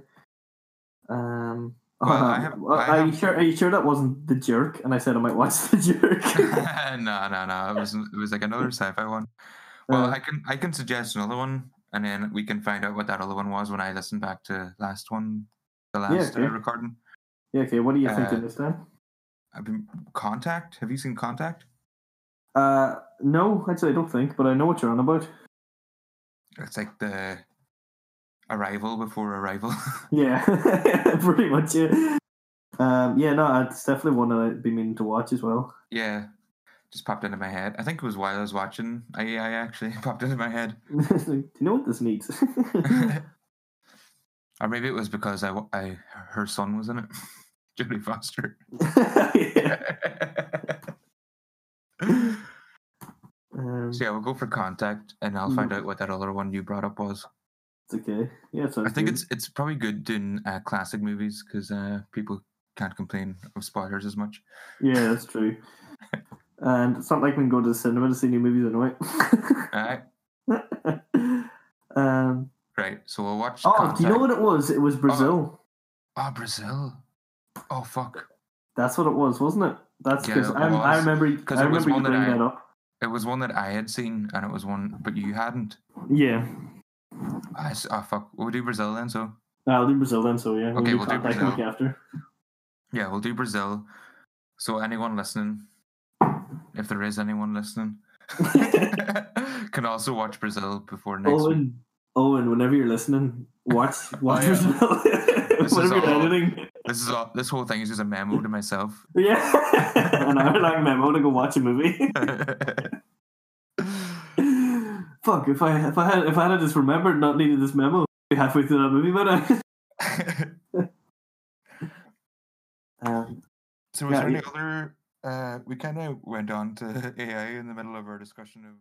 Um. Well, I have- well, I are you sure? Are you sure that wasn't the jerk? And I said I might watch the jerk. no, no, no. It was it was like another sci-fi one. Well, Uh, I can I can suggest another one, and then we can find out what that other one was when I listen back to last one, the Yeah, last okay. uh, recording. yeah. Okay. What are you thinking uh, this time? I've been Contact. Have you seen Contact? Uh, no, actually, I don't think, but I know what you're on about. It's like the arrival before arrival. Yeah, pretty much. Yeah. Um, yeah, no, it's definitely one that I'd be meaning to watch as well. yeah, just popped into my head. I think it was while I was watching AI actually popped into my head, Do you know what this needs? or maybe it was because I, I her son was in it, Jodie Foster. yeah. Um, So yeah, we'll go for contact, and I'll find out what that other one you brought up was. It's okay. Yeah, I think good. it's it's probably good doing uh, classic movies because uh, people can't complain of spoilers as much. Yeah, that's true. and it's not like we can go to the cinema to see new movies anyway. Alright, um, right. So we'll watch. oh, do you know what it was? It was Brazil. Oh, Brazil. Oh fuck! That's what it was, wasn't it? That's because it I, remember. 'Cause I it was remember you one that bringing I- that up. It was one that I had seen, and it was one, but you hadn't. Yeah, I oh fuck. We'll do Brazil then. So I'll do Brazil then. So yeah, Okay, do we'll do Brazil. after. yeah, we'll do Brazil. So anyone listening, if there is anyone listening, can also watch Brazil before next week. Owen, Owen, whenever you're listening, watch oh, watch yeah. Brazil. is whenever you're all- editing. This is all. This whole thing is just a memo to myself. Yeah, an hour long memo to go watch a movie. Fuck! If I if I had if I had just remembered not needing this memo, I'd be halfway through that movie, but I. Um, so was Yeah, there any yeah. other? Uh, we kind of went on to AI in the middle of our discussion of